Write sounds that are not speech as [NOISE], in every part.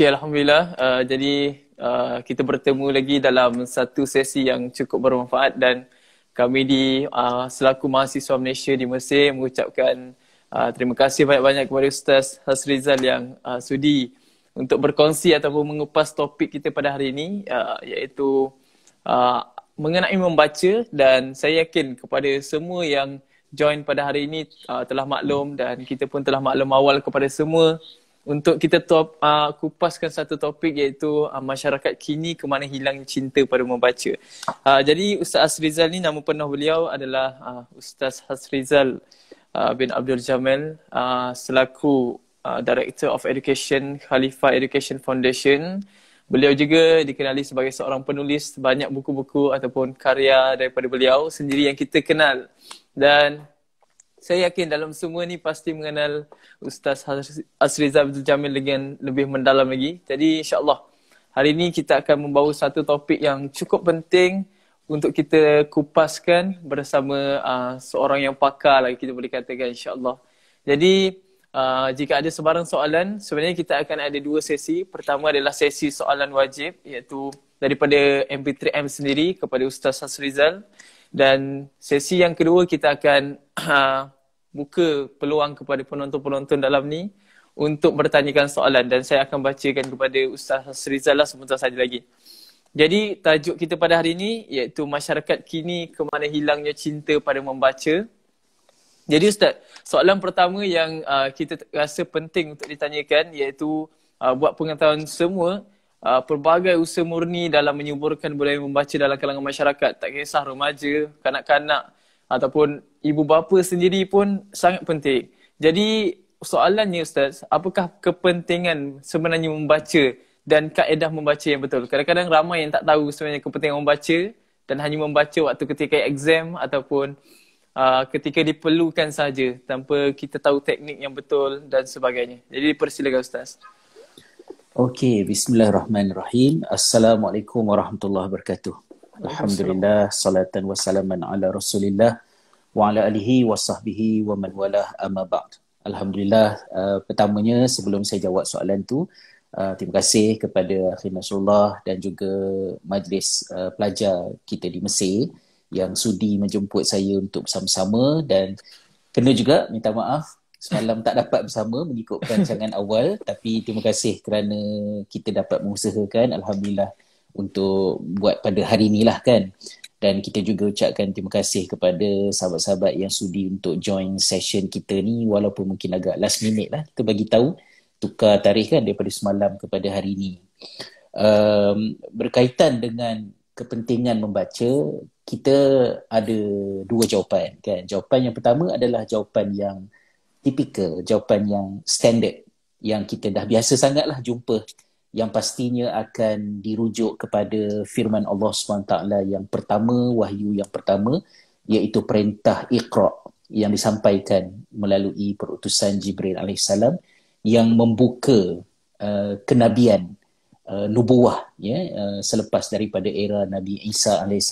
Okay, Alhamdulillah. Uh, jadi uh, kita bertemu lagi dalam satu sesi yang cukup bermanfaat dan kami di uh, selaku mahasiswa Malaysia di Mesir mengucapkan uh, terima kasih banyak-banyak kepada Ustaz Hasrizal yang uh, sudi untuk berkongsi ataupun mengupas topik kita pada hari ini uh, iaitu uh, mengenai membaca dan saya yakin kepada semua yang join pada hari ini uh, telah maklum dan kita pun telah maklum awal kepada semua untuk kita top, uh, kupaskan satu topik iaitu uh, masyarakat kini ke mana hilang cinta pada membaca. Uh, jadi Ustaz Hasrizal ni nama penuh beliau adalah uh, Ustaz Hasrizal uh, bin Abdul Jamil uh, selaku uh, Director of Education Khalifah Education Foundation. Beliau juga dikenali sebagai seorang penulis banyak buku-buku ataupun karya daripada beliau sendiri yang kita kenal. Dan saya yakin dalam semua ni pasti mengenal Ustaz Asriza Abdul Jamil dengan lebih mendalam lagi. Jadi insyaAllah hari ini kita akan membawa satu topik yang cukup penting untuk kita kupaskan bersama uh, seorang yang pakar lagi kita boleh katakan insyaAllah. Jadi uh, jika ada sebarang soalan sebenarnya kita akan ada dua sesi. Pertama adalah sesi soalan wajib iaitu daripada MP3M sendiri kepada Ustaz Asrizal. Dan sesi yang kedua kita akan uh, [CLEARS THROAT] buka peluang kepada penonton-penonton dalam ni untuk bertanyakan soalan dan saya akan bacakan kepada Ustaz Hasrizal lah sebentar saja lagi. Jadi tajuk kita pada hari ini iaitu masyarakat kini ke mana hilangnya cinta pada membaca. Jadi Ustaz, soalan pertama yang uh, kita rasa penting untuk ditanyakan iaitu uh, buat pengetahuan semua uh, pelbagai usaha murni dalam menyuburkan budaya membaca dalam kalangan masyarakat. Tak kisah remaja, kanak-kanak ataupun ibu bapa sendiri pun sangat penting. Jadi soalannya Ustaz, apakah kepentingan sebenarnya membaca dan kaedah membaca yang betul? Kadang-kadang ramai yang tak tahu sebenarnya kepentingan membaca dan hanya membaca waktu ketika exam ataupun uh, ketika diperlukan saja tanpa kita tahu teknik yang betul dan sebagainya. Jadi persilakan Ustaz. Okey, bismillahirrahmanirrahim. Assalamualaikum warahmatullahi wabarakatuh. Alhamdulillah, salatan wassalaman ala rasulillah wa ala alihi wa sahbihi wa man walah amma ba'd. Alhamdulillah, uh, pertamanya sebelum saya jawab soalan tu, uh, terima kasih kepada Akhir Nasrullah dan juga majlis uh, pelajar kita di Mesir yang sudi menjemput saya untuk bersama-sama dan kena juga minta maaf semalam tak dapat bersama mengikut perancangan awal tapi terima kasih kerana kita dapat mengusahakan alhamdulillah untuk buat pada hari inilah kan? Dan kita juga ucapkan terima kasih kepada sahabat-sahabat yang sudi untuk join session kita ni walaupun mungkin agak last minute lah kita bagi tahu tukar tarikh kan daripada semalam kepada hari ini um, berkaitan dengan kepentingan membaca kita ada dua jawapan kan? Jawapan yang pertama adalah jawapan yang typical, jawapan yang standard yang kita dah biasa sangatlah jumpa yang pastinya akan dirujuk kepada firman Allah SWT yang pertama, wahyu yang pertama iaitu perintah Iqra yang disampaikan melalui perutusan Jibril AS yang membuka uh, kenabian uh, nubuah ya, uh, selepas daripada era Nabi Isa AS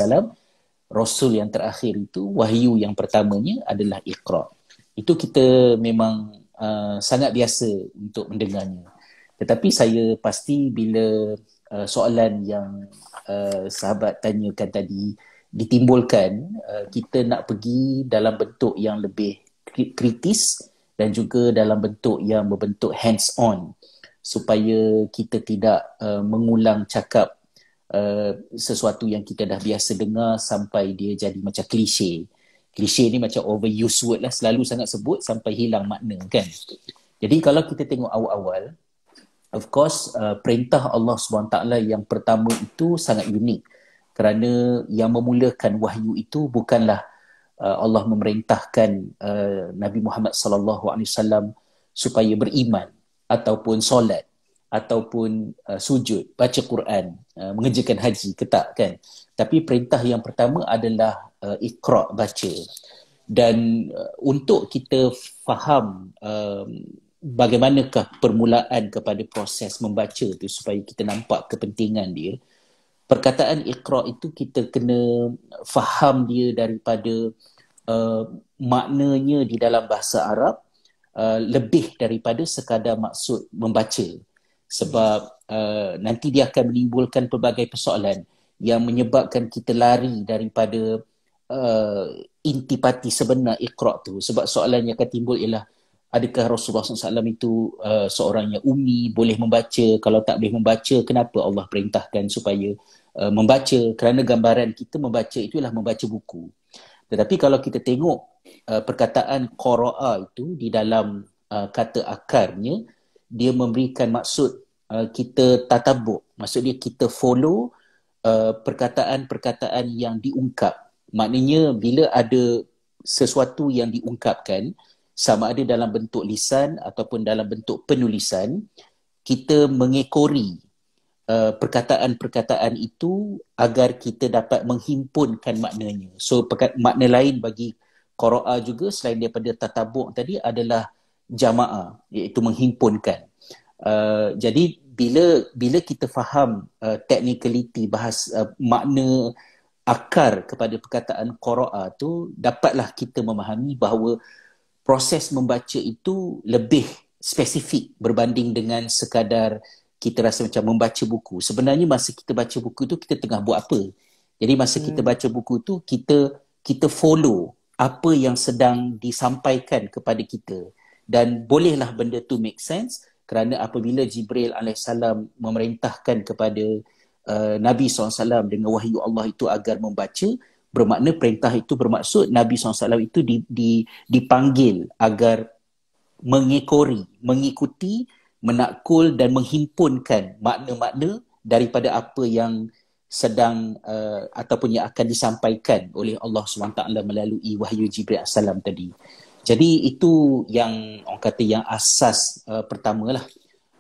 Rasul yang terakhir itu wahyu yang pertamanya adalah Iqra itu kita memang uh, sangat biasa untuk mendengarnya. Tetapi saya pasti bila uh, soalan yang uh, sahabat tanyakan tadi ditimbulkan, uh, kita nak pergi dalam bentuk yang lebih kritis dan juga dalam bentuk yang berbentuk hands on supaya kita tidak uh, mengulang cakap uh, sesuatu yang kita dah biasa dengar sampai dia jadi macam klise klise ni macam overuse word lah selalu sangat sebut sampai hilang makna kan? Jadi kalau kita tengok awal-awal of course uh, perintah Allah SWT yang pertama itu sangat unik. Kerana yang memulakan wahyu itu bukanlah uh, Allah memerintahkan uh, Nabi Muhammad sallallahu alaihi wasallam supaya beriman ataupun solat ataupun uh, sujud baca Quran uh, mengerjakan haji ketak kan? Tapi perintah yang pertama adalah uh, ikra baca. Dan uh, untuk kita faham um, bagaimanakah permulaan kepada proses membaca tu supaya kita nampak kepentingan dia perkataan ikra itu kita kena faham dia daripada uh, maknanya di dalam bahasa Arab uh, lebih daripada sekadar maksud membaca. Sebab uh, nanti dia akan menimbulkan pelbagai persoalan yang menyebabkan kita lari daripada uh, intipati sebenar ikhra tu. Sebab soalan yang akan timbul ialah adakah Rasulullah SAW itu uh, seorang yang umi boleh membaca? Kalau tak boleh membaca kenapa Allah perintahkan supaya uh, membaca? Kerana gambaran kita membaca itulah membaca buku. Tetapi kalau kita tengok uh, perkataan qara'a itu di dalam uh, kata akarnya dia memberikan maksud uh, kita tatabuk maksud dia kita follow uh, perkataan-perkataan yang diungkap maknanya bila ada sesuatu yang diungkapkan sama ada dalam bentuk lisan ataupun dalam bentuk penulisan kita mengekori uh, perkataan-perkataan itu agar kita dapat menghimpunkan maknanya. So makna lain bagi qira'a juga selain daripada tatabuk tadi adalah jamaah iaitu menghimpunkan. Uh, jadi bila bila kita faham uh, technicality bahas uh, makna akar kepada perkataan qira'a tu dapatlah kita memahami bahawa proses membaca itu lebih spesifik berbanding dengan sekadar kita rasa macam membaca buku. Sebenarnya masa kita baca buku tu kita tengah buat apa? Jadi masa hmm. kita baca buku tu kita kita follow apa yang sedang disampaikan kepada kita dan bolehlah benda tu make sense kerana apabila Jibril AS memerintahkan kepada uh, Nabi SAW dengan wahyu Allah itu agar membaca bermakna perintah itu bermaksud Nabi SAW itu di, di, dipanggil agar mengekori, mengikuti, menakul dan menghimpunkan makna-makna daripada apa yang sedang uh, ataupun yang akan disampaikan oleh Allah SWT melalui wahyu Jibril AS tadi. Jadi itu yang orang kata yang asas uh, pertama lah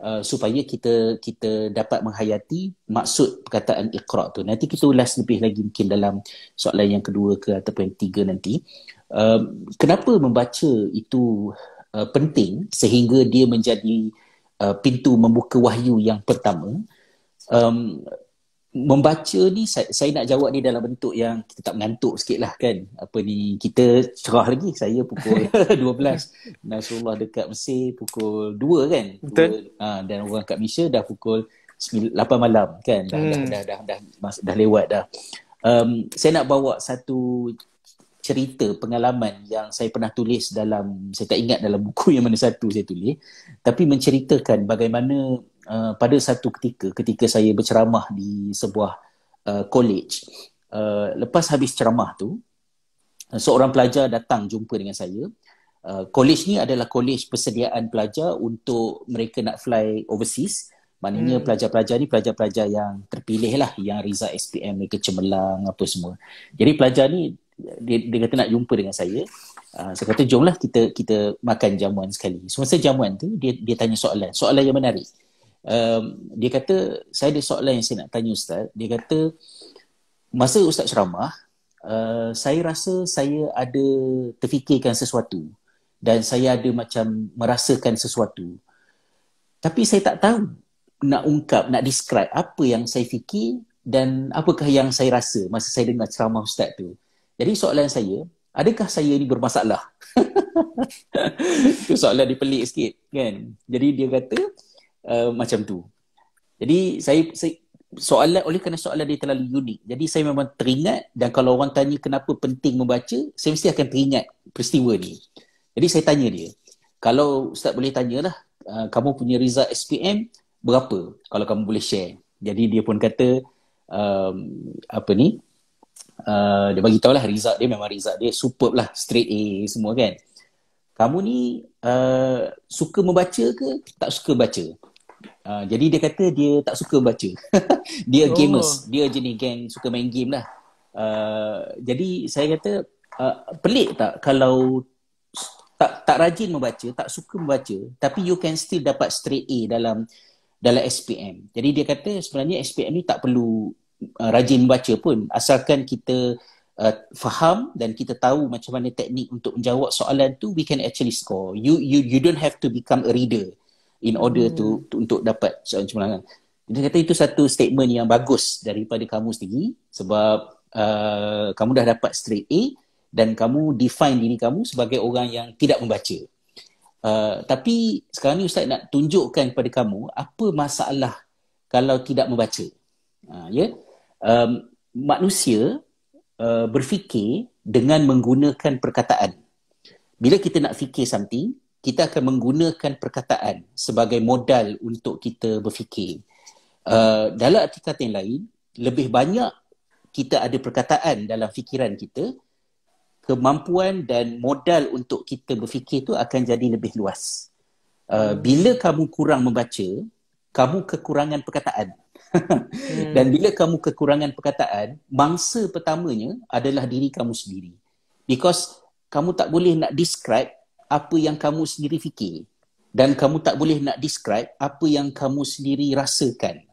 uh, supaya kita kita dapat menghayati maksud perkataan ikhra tu. Nanti kita ulas lebih lagi mungkin dalam soalan yang kedua ke ataupun yang tiga nanti. Uh, kenapa membaca itu uh, penting sehingga dia menjadi uh, pintu membuka wahyu yang pertama? Um, membaca ni saya, saya nak jawab ni dalam bentuk yang kita tak mengantuk sikit lah kan? Apa ni kita cerah lagi saya pukul [LAUGHS] 12 Nasrullah dekat Mesir pukul 2 kan? Betul. 2, ha, dan orang kat Malaysia dah pukul 8 malam kan? Dah, hmm. dah, dah, dah, dah, dah, dah lewat dah. Um, saya nak bawa satu cerita pengalaman yang saya pernah tulis dalam saya tak ingat dalam buku [LAUGHS] yang mana satu saya tulis tapi menceritakan bagaimana uh, pada satu ketika ketika saya berceramah di sebuah uh, college uh, lepas habis ceramah tu uh, seorang pelajar datang jumpa dengan saya. Uh, college ni adalah college persediaan pelajar untuk mereka nak fly overseas. Maknanya hmm. pelajar-pelajar ni pelajar-pelajar yang terpilih lah yang result SPM mereka cemerlang apa semua. Jadi pelajar ni dia, dia kata nak jumpa dengan saya. Uh, saya kata jomlah kita kita makan jamuan sekali. Semasa jamuan tu dia dia tanya soalan. Soalan yang menarik um, dia kata saya ada soalan yang saya nak tanya ustaz. Dia kata masa ustaz ceramah uh, saya rasa saya ada terfikirkan sesuatu dan saya ada macam merasakan sesuatu. Tapi saya tak tahu nak ungkap nak describe apa yang saya fikir dan apakah yang saya rasa masa saya dengar ceramah ustaz tu. Jadi soalan saya adakah saya ni bermasalah? [LAUGHS] Itu soalan dia pelik sikit kan? Jadi dia kata uh, macam tu. Jadi saya, saya soalan oleh kerana soalan dia terlalu unik. Jadi saya memang teringat dan kalau orang tanya kenapa penting membaca, saya mesti akan teringat peristiwa ni. Jadi saya tanya dia, kalau ustaz boleh tanyalah, uh, kamu punya result SPM berapa kalau kamu boleh share. Jadi dia pun kata um, apa ni? Uh, dia bagi tahu lah result dia memang result dia superb lah straight A semua kan kamu ni uh, suka membaca ke tak suka baca Uh, jadi dia kata dia tak suka baca. [LAUGHS] dia oh. gamers. Dia jenis gang suka main game lah. Uh, jadi saya kata uh, pelik tak kalau tak tak rajin membaca, tak suka membaca tapi you can still dapat straight A dalam dalam SPM. Jadi dia kata sebenarnya SPM ni tak perlu uh, rajin membaca pun asalkan kita uh, faham dan kita tahu macam mana teknik untuk menjawab soalan tu we can actually score. You you you don't have to become a reader in order hmm. to, to untuk dapat soalan cemerlangan. Dia kata itu satu statement yang bagus daripada kamu sendiri sebab uh, kamu dah dapat straight A dan kamu define diri kamu sebagai orang yang tidak membaca. Uh, tapi sekarang ni Ustaz nak tunjukkan kepada kamu apa masalah kalau tidak membaca. Uh, ya. Yeah? Um, manusia uh, berfikir dengan menggunakan perkataan. Bila kita nak fikir something, kita akan menggunakan perkataan sebagai modal untuk kita berfikir. Uh, dalam arti kata yang lain, lebih banyak kita ada perkataan dalam fikiran kita, kemampuan dan modal untuk kita berfikir tu akan jadi lebih luas. Uh. Bila kamu kurang membaca, kamu kekurangan perkataan. hmm. [LAUGHS] Dan bila kamu kekurangan perkataan, mangsa pertamanya adalah diri kamu sendiri. Because kamu tak boleh nak describe apa yang kamu sendiri fikir. Dan kamu tak boleh nak describe apa yang kamu sendiri rasakan.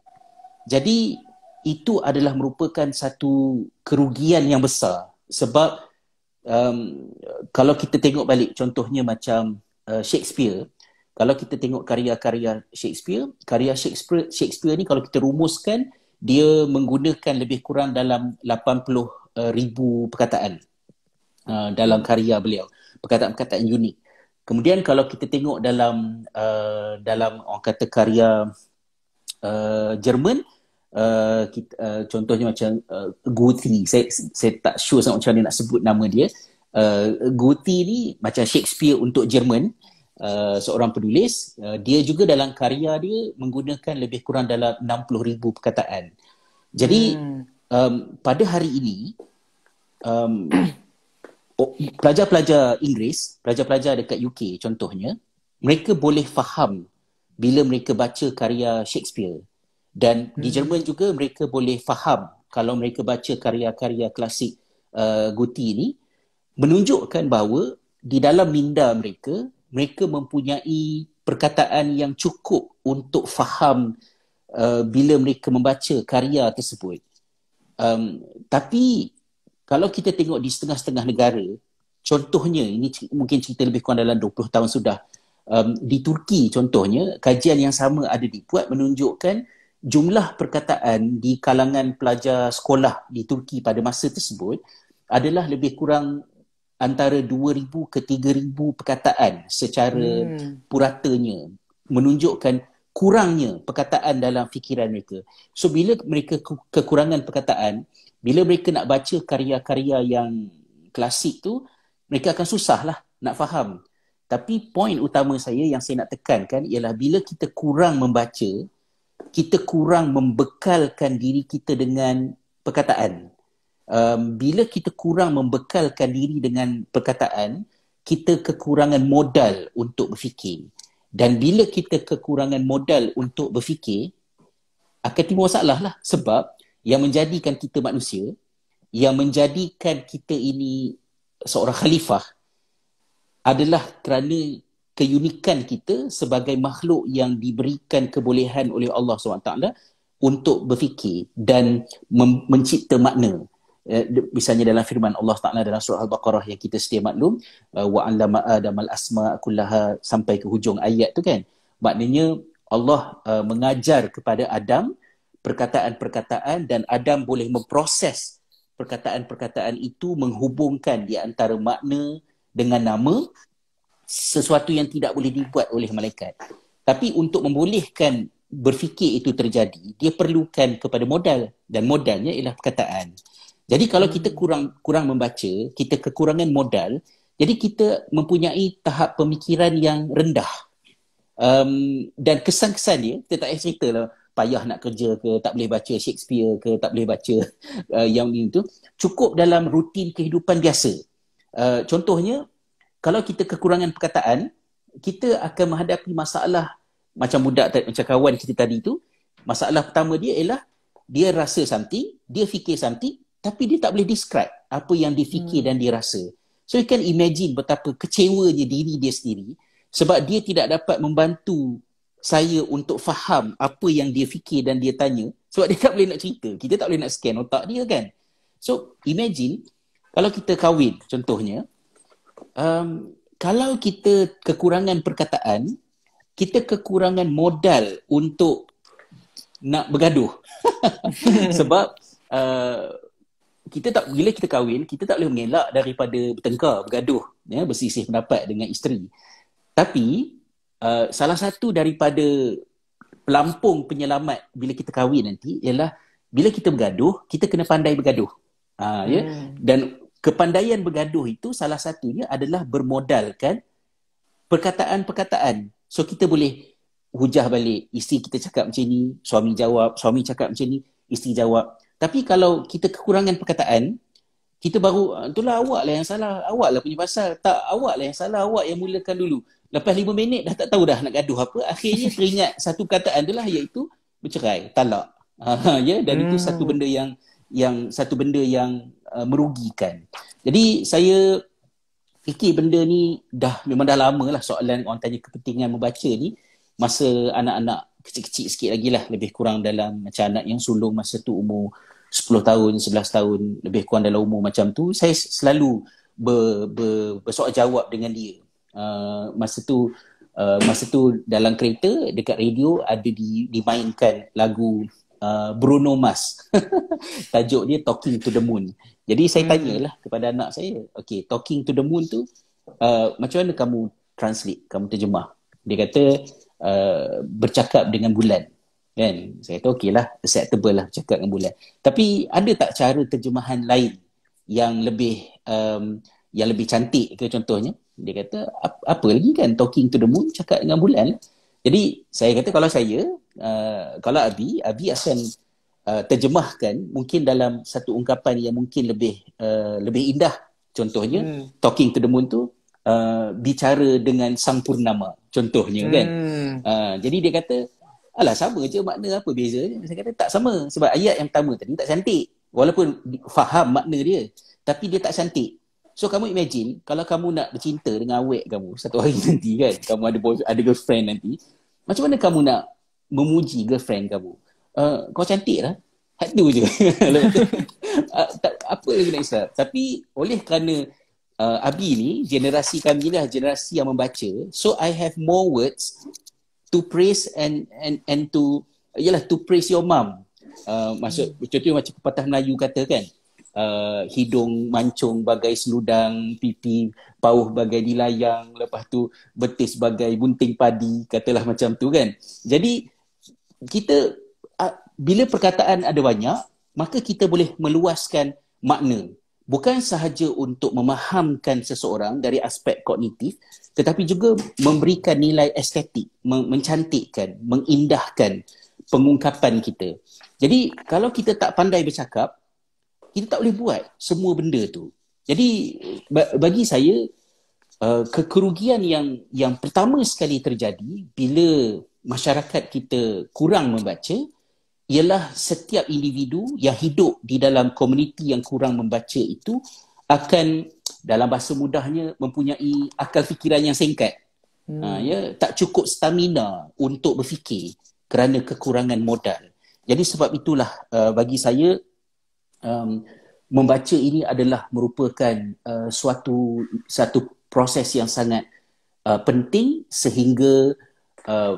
Jadi itu adalah merupakan satu kerugian yang besar. Sebab um, kalau kita tengok balik contohnya macam uh, Shakespeare. Kalau kita tengok karya-karya Shakespeare karya Shakespeare Shakespeare ni kalau kita rumuskan dia menggunakan lebih kurang dalam 80 uh, ribu perkataan uh, dalam karya beliau. Perkataan-perkataan unik Kemudian kalau kita tengok dalam uh, dalam orang kata karya uh, Jerman uh, kita, uh, contohnya macam uh, Goethe saya saya tak sure sangat macam mana nak sebut nama dia. Uh, Goethe ni macam Shakespeare untuk Jerman uh, seorang penulis. Uh, dia juga dalam karya dia menggunakan lebih kurang dalam 60,000 perkataan. Jadi hmm. um, pada hari ini um, pelajar-pelajar Inggeris, pelajar-pelajar dekat UK contohnya, mereka boleh faham bila mereka baca karya Shakespeare. Dan hmm. di Jerman juga mereka boleh faham kalau mereka baca karya-karya klasik uh, Goethe ini menunjukkan bahawa di dalam minda mereka, mereka mempunyai perkataan yang cukup untuk faham uh, bila mereka membaca karya tersebut. Um, tapi kalau kita tengok di setengah-setengah negara, contohnya ini mungkin cerita lebih kurang dalam 20 tahun sudah, um, di Turki contohnya, kajian yang sama ada dibuat menunjukkan jumlah perkataan di kalangan pelajar sekolah di Turki pada masa tersebut adalah lebih kurang antara 2,000 ke 3,000 perkataan secara hmm. puratanya menunjukkan kurangnya perkataan dalam fikiran mereka. So bila mereka kekurangan perkataan, bila mereka nak baca karya-karya yang klasik tu, mereka akan susah lah nak faham. Tapi poin utama saya yang saya nak tekankan ialah bila kita kurang membaca, kita kurang membekalkan diri kita dengan perkataan. Um, bila kita kurang membekalkan diri dengan perkataan, kita kekurangan modal untuk berfikir. Dan bila kita kekurangan modal untuk berfikir, akan timbul masalah lah. Sebab yang menjadikan kita manusia, yang menjadikan kita ini seorang khalifah adalah kerana keunikan kita sebagai makhluk yang diberikan kebolehan oleh Allah SWT untuk berfikir dan mem- mencipta makna. Eh, misalnya dalam firman Allah Taala dalam surah Al-Baqarah yang kita sedia maklum uh, wa 'allama Adam al-asma kullaha sampai ke hujung ayat tu kan. Maknanya Allah uh, mengajar kepada Adam perkataan-perkataan dan Adam boleh memproses perkataan-perkataan itu menghubungkan di antara makna dengan nama sesuatu yang tidak boleh dibuat oleh malaikat. Tapi untuk membolehkan berfikir itu terjadi, dia perlukan kepada modal dan modalnya ialah perkataan. Jadi kalau kita kurang kurang membaca, kita kekurangan modal, jadi kita mempunyai tahap pemikiran yang rendah. Um, dan kesan-kesan dia, kita tak payah cerita lah payah nak kerja ke, tak boleh baca Shakespeare ke, tak boleh baca [LAUGHS] uh, yang ini tu, cukup dalam rutin kehidupan biasa. Uh, contohnya, kalau kita kekurangan perkataan, kita akan menghadapi masalah macam budak macam kawan kita tadi tu, masalah pertama dia ialah dia rasa something, dia fikir something, tapi dia tak boleh describe apa yang dia fikir hmm. dan dia rasa. So you can imagine betapa kecewanya diri dia sendiri sebab dia tidak dapat membantu saya untuk faham apa yang dia fikir dan dia tanya sebab dia [LAUGHS] tak boleh nak cerita. Kita tak boleh nak scan otak dia kan. So imagine kalau kita kahwin contohnya um, kalau kita kekurangan perkataan kita kekurangan modal untuk nak bergaduh. [LAUGHS] sebab uh, kita tak bila kita kahwin kita tak boleh mengelak daripada bertengkar bergaduh ya bersisih pendapat dengan isteri Tapi uh, salah satu daripada pelampung penyelamat bila kita kahwin nanti ialah bila kita bergaduh, kita kena pandai bergaduh. Uh, hmm. ya? Dan kepandaian bergaduh itu salah satunya adalah bermodalkan perkataan-perkataan. So kita boleh hujah balik, isteri kita cakap macam ni, suami jawab, suami cakap macam ni, isteri jawab. Tapi kalau kita kekurangan perkataan, kita baru ah, itulah awak lah yang salah. Awak lah punya pasal. Tak awak lah yang salah. Awak yang mulakan dulu. Lepas lima minit dah tak tahu dah nak gaduh apa. Akhirnya teringat [LAUGHS] satu perkataan tu lah iaitu bercerai talak. Uh, [LAUGHS] ya dan hmm. itu satu hmm. benda yang yang satu benda yang uh, merugikan. Jadi saya fikir benda ni dah memang dah lama lah soalan orang tanya kepentingan membaca ni. Masa anak-anak kecil-kecil sikit lagi lah lebih kurang dalam macam anak yang sulung masa tu umur 10 tahun, 11 tahun lebih kurang dalam umur macam tu, saya selalu ber, ber, bersoal jawab dengan dia. Uh, masa tu uh, masa tu dalam kereta dekat radio ada di, dimainkan lagu uh, Bruno Mars. [LAUGHS] Tajuk dia Talking to the Moon. Jadi saya hmm. tanyalah kepada anak saya, okay, Talking to the Moon tu uh, macam mana kamu translate, kamu terjemah? Dia kata uh, bercakap dengan bulan. Kan? Saya kata okey lah acceptable lah cakap dengan bulan. Tapi ada tak cara terjemahan lain yang lebih um, yang lebih cantik ke contohnya? Dia kata apa lagi kan? Talking to the moon cakap dengan bulan. Jadi saya kata kalau saya uh, kalau Abi Abi akan uh, terjemahkan mungkin dalam satu ungkapan yang mungkin lebih uh, lebih indah. Contohnya hmm. talking to the moon tu uh, bicara dengan sang purnama contohnya kan hmm. uh, jadi dia kata Alah sama je makna apa beza Saya kata tak sama sebab ayat yang pertama tadi tak cantik. Walaupun faham makna dia tapi dia tak cantik. So kamu imagine kalau kamu nak bercinta dengan awek kamu satu hari [LAUGHS] nanti kan kamu ada boy, ada girlfriend nanti macam mana kamu nak memuji girlfriend kamu? Uh, kau cantik lah. Had [LAUGHS] tu je. [LAUGHS] uh, tak, apa lagi nak isap. Tapi oleh kerana uh, Abi ni, generasi kami lah, generasi yang membaca. So I have more words to praise and and and to yalah to praise your mom. Uh, maksud hmm. contohnya macam pepatah Melayu kata kan. Uh, hidung mancung bagai seludang, pipi pauh bagai dilayang, lepas tu betis bagai bunting padi, katalah macam tu kan. Jadi kita uh, bila perkataan ada banyak, maka kita boleh meluaskan makna bukan sahaja untuk memahamkan seseorang dari aspek kognitif tetapi juga memberikan nilai estetik, mencantikkan, mengindahkan pengungkapan kita. Jadi kalau kita tak pandai bercakap, kita tak boleh buat semua benda tu. Jadi bagi saya uh, kekerugian yang yang pertama sekali terjadi bila masyarakat kita kurang membaca ialah setiap individu yang hidup di dalam komuniti yang kurang membaca itu akan dalam bahasa mudahnya mempunyai akal fikiran yang singkat. Hmm. Ha, ya, tak cukup stamina untuk berfikir kerana kekurangan modal. Jadi sebab itulah uh, bagi saya um, membaca ini adalah merupakan uh, suatu satu proses yang sangat uh, penting sehingga uh,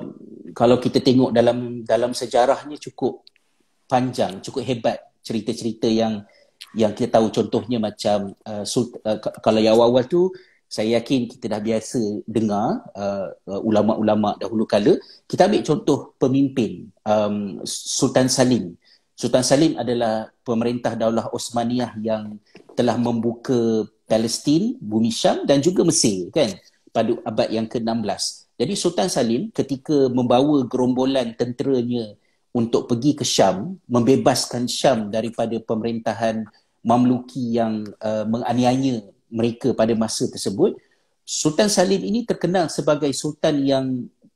kalau kita tengok dalam dalam sejarahnya cukup panjang, cukup hebat cerita-cerita yang yang kita tahu. Contohnya macam uh, sult- uh, kalau yang awal-awal tu saya yakin kita dah biasa dengar uh, uh, ulama-ulama dahulu kala. Kita ambil contoh pemimpin um, Sultan Salim. Sultan Salim adalah pemerintah Daulah Osmaniyah yang telah membuka Palestin, bumi Syam dan juga Mesir kan? Pada abad yang ke-16 jadi Sultan Salim ketika membawa gerombolan tenteranya untuk pergi ke Syam, membebaskan Syam daripada pemerintahan Mamluki yang uh, menganiaya mereka pada masa tersebut, Sultan Salim ini terkenal sebagai sultan yang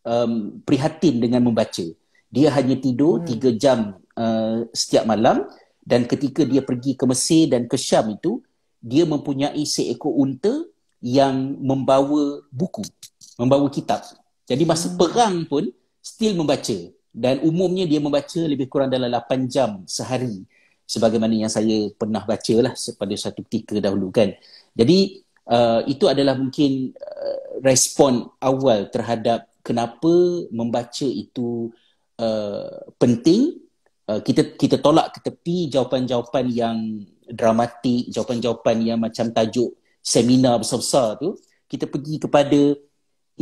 um, prihatin dengan membaca. Dia hanya tidur hmm. tiga jam uh, setiap malam dan ketika dia pergi ke Mesir dan ke Syam itu, dia mempunyai seekor unta yang membawa buku membawa kitab. Jadi masa hmm. perang pun still membaca dan umumnya dia membaca lebih kurang dalam 8 jam sehari sebagaimana yang saya pernah baca lah pada satu ketika dahulu kan. Jadi uh, itu adalah mungkin uh, respon awal terhadap kenapa membaca itu uh, penting. Uh, kita kita tolak ke tepi jawapan-jawapan yang dramatik, jawapan-jawapan yang macam tajuk seminar besar-besar tu. Kita pergi kepada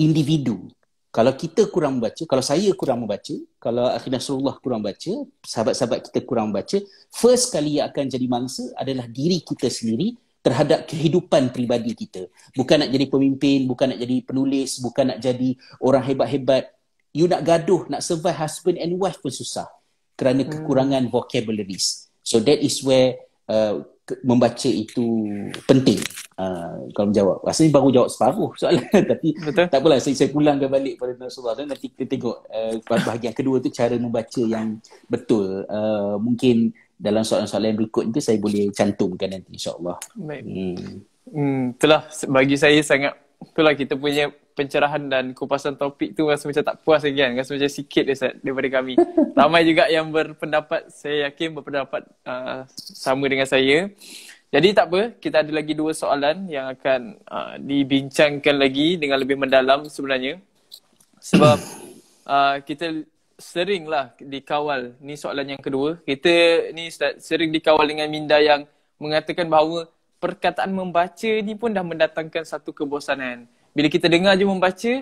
individu kalau kita kurang membaca, kalau saya kurang membaca, kalau Akhir Nasrullah kurang baca, sahabat-sahabat kita kurang baca, first kali yang akan jadi mangsa adalah diri kita sendiri terhadap kehidupan peribadi kita. Bukan nak jadi pemimpin, bukan nak jadi penulis, bukan nak jadi orang hebat-hebat. You nak gaduh, nak survive husband and wife pun susah kerana hmm. kekurangan vocabularies. So that is where uh, membaca itu penting. Uh, kalau menjawab. Rasanya baru jawab separuh [LAUGHS] soalan. Tapi Betul. tak apalah. Saya, saya pulangkan balik pada Rasulullah. Dan nanti kita tengok uh, bahagian kedua tu cara membaca yang betul. Uh, mungkin dalam soalan-soalan berikut itu saya boleh cantumkan nanti insyaAllah. Baik. Hmm. Hmm, itulah bagi saya sangat itulah kita punya pencerahan dan kupasan topik tu rasa macam tak puas lagi kan. Rasa macam sikit Ustaz daripada kami. [LAUGHS] Ramai juga yang berpendapat, saya yakin berpendapat uh, sama dengan saya. Jadi tak apa, kita ada lagi dua soalan yang akan uh, dibincangkan lagi dengan lebih mendalam sebenarnya. Sebab [COUGHS] uh, kita seringlah dikawal, ni soalan yang kedua. Kita ni sering dikawal dengan minda yang mengatakan bahawa perkataan membaca ni pun dah mendatangkan satu kebosanan bila kita dengar je membaca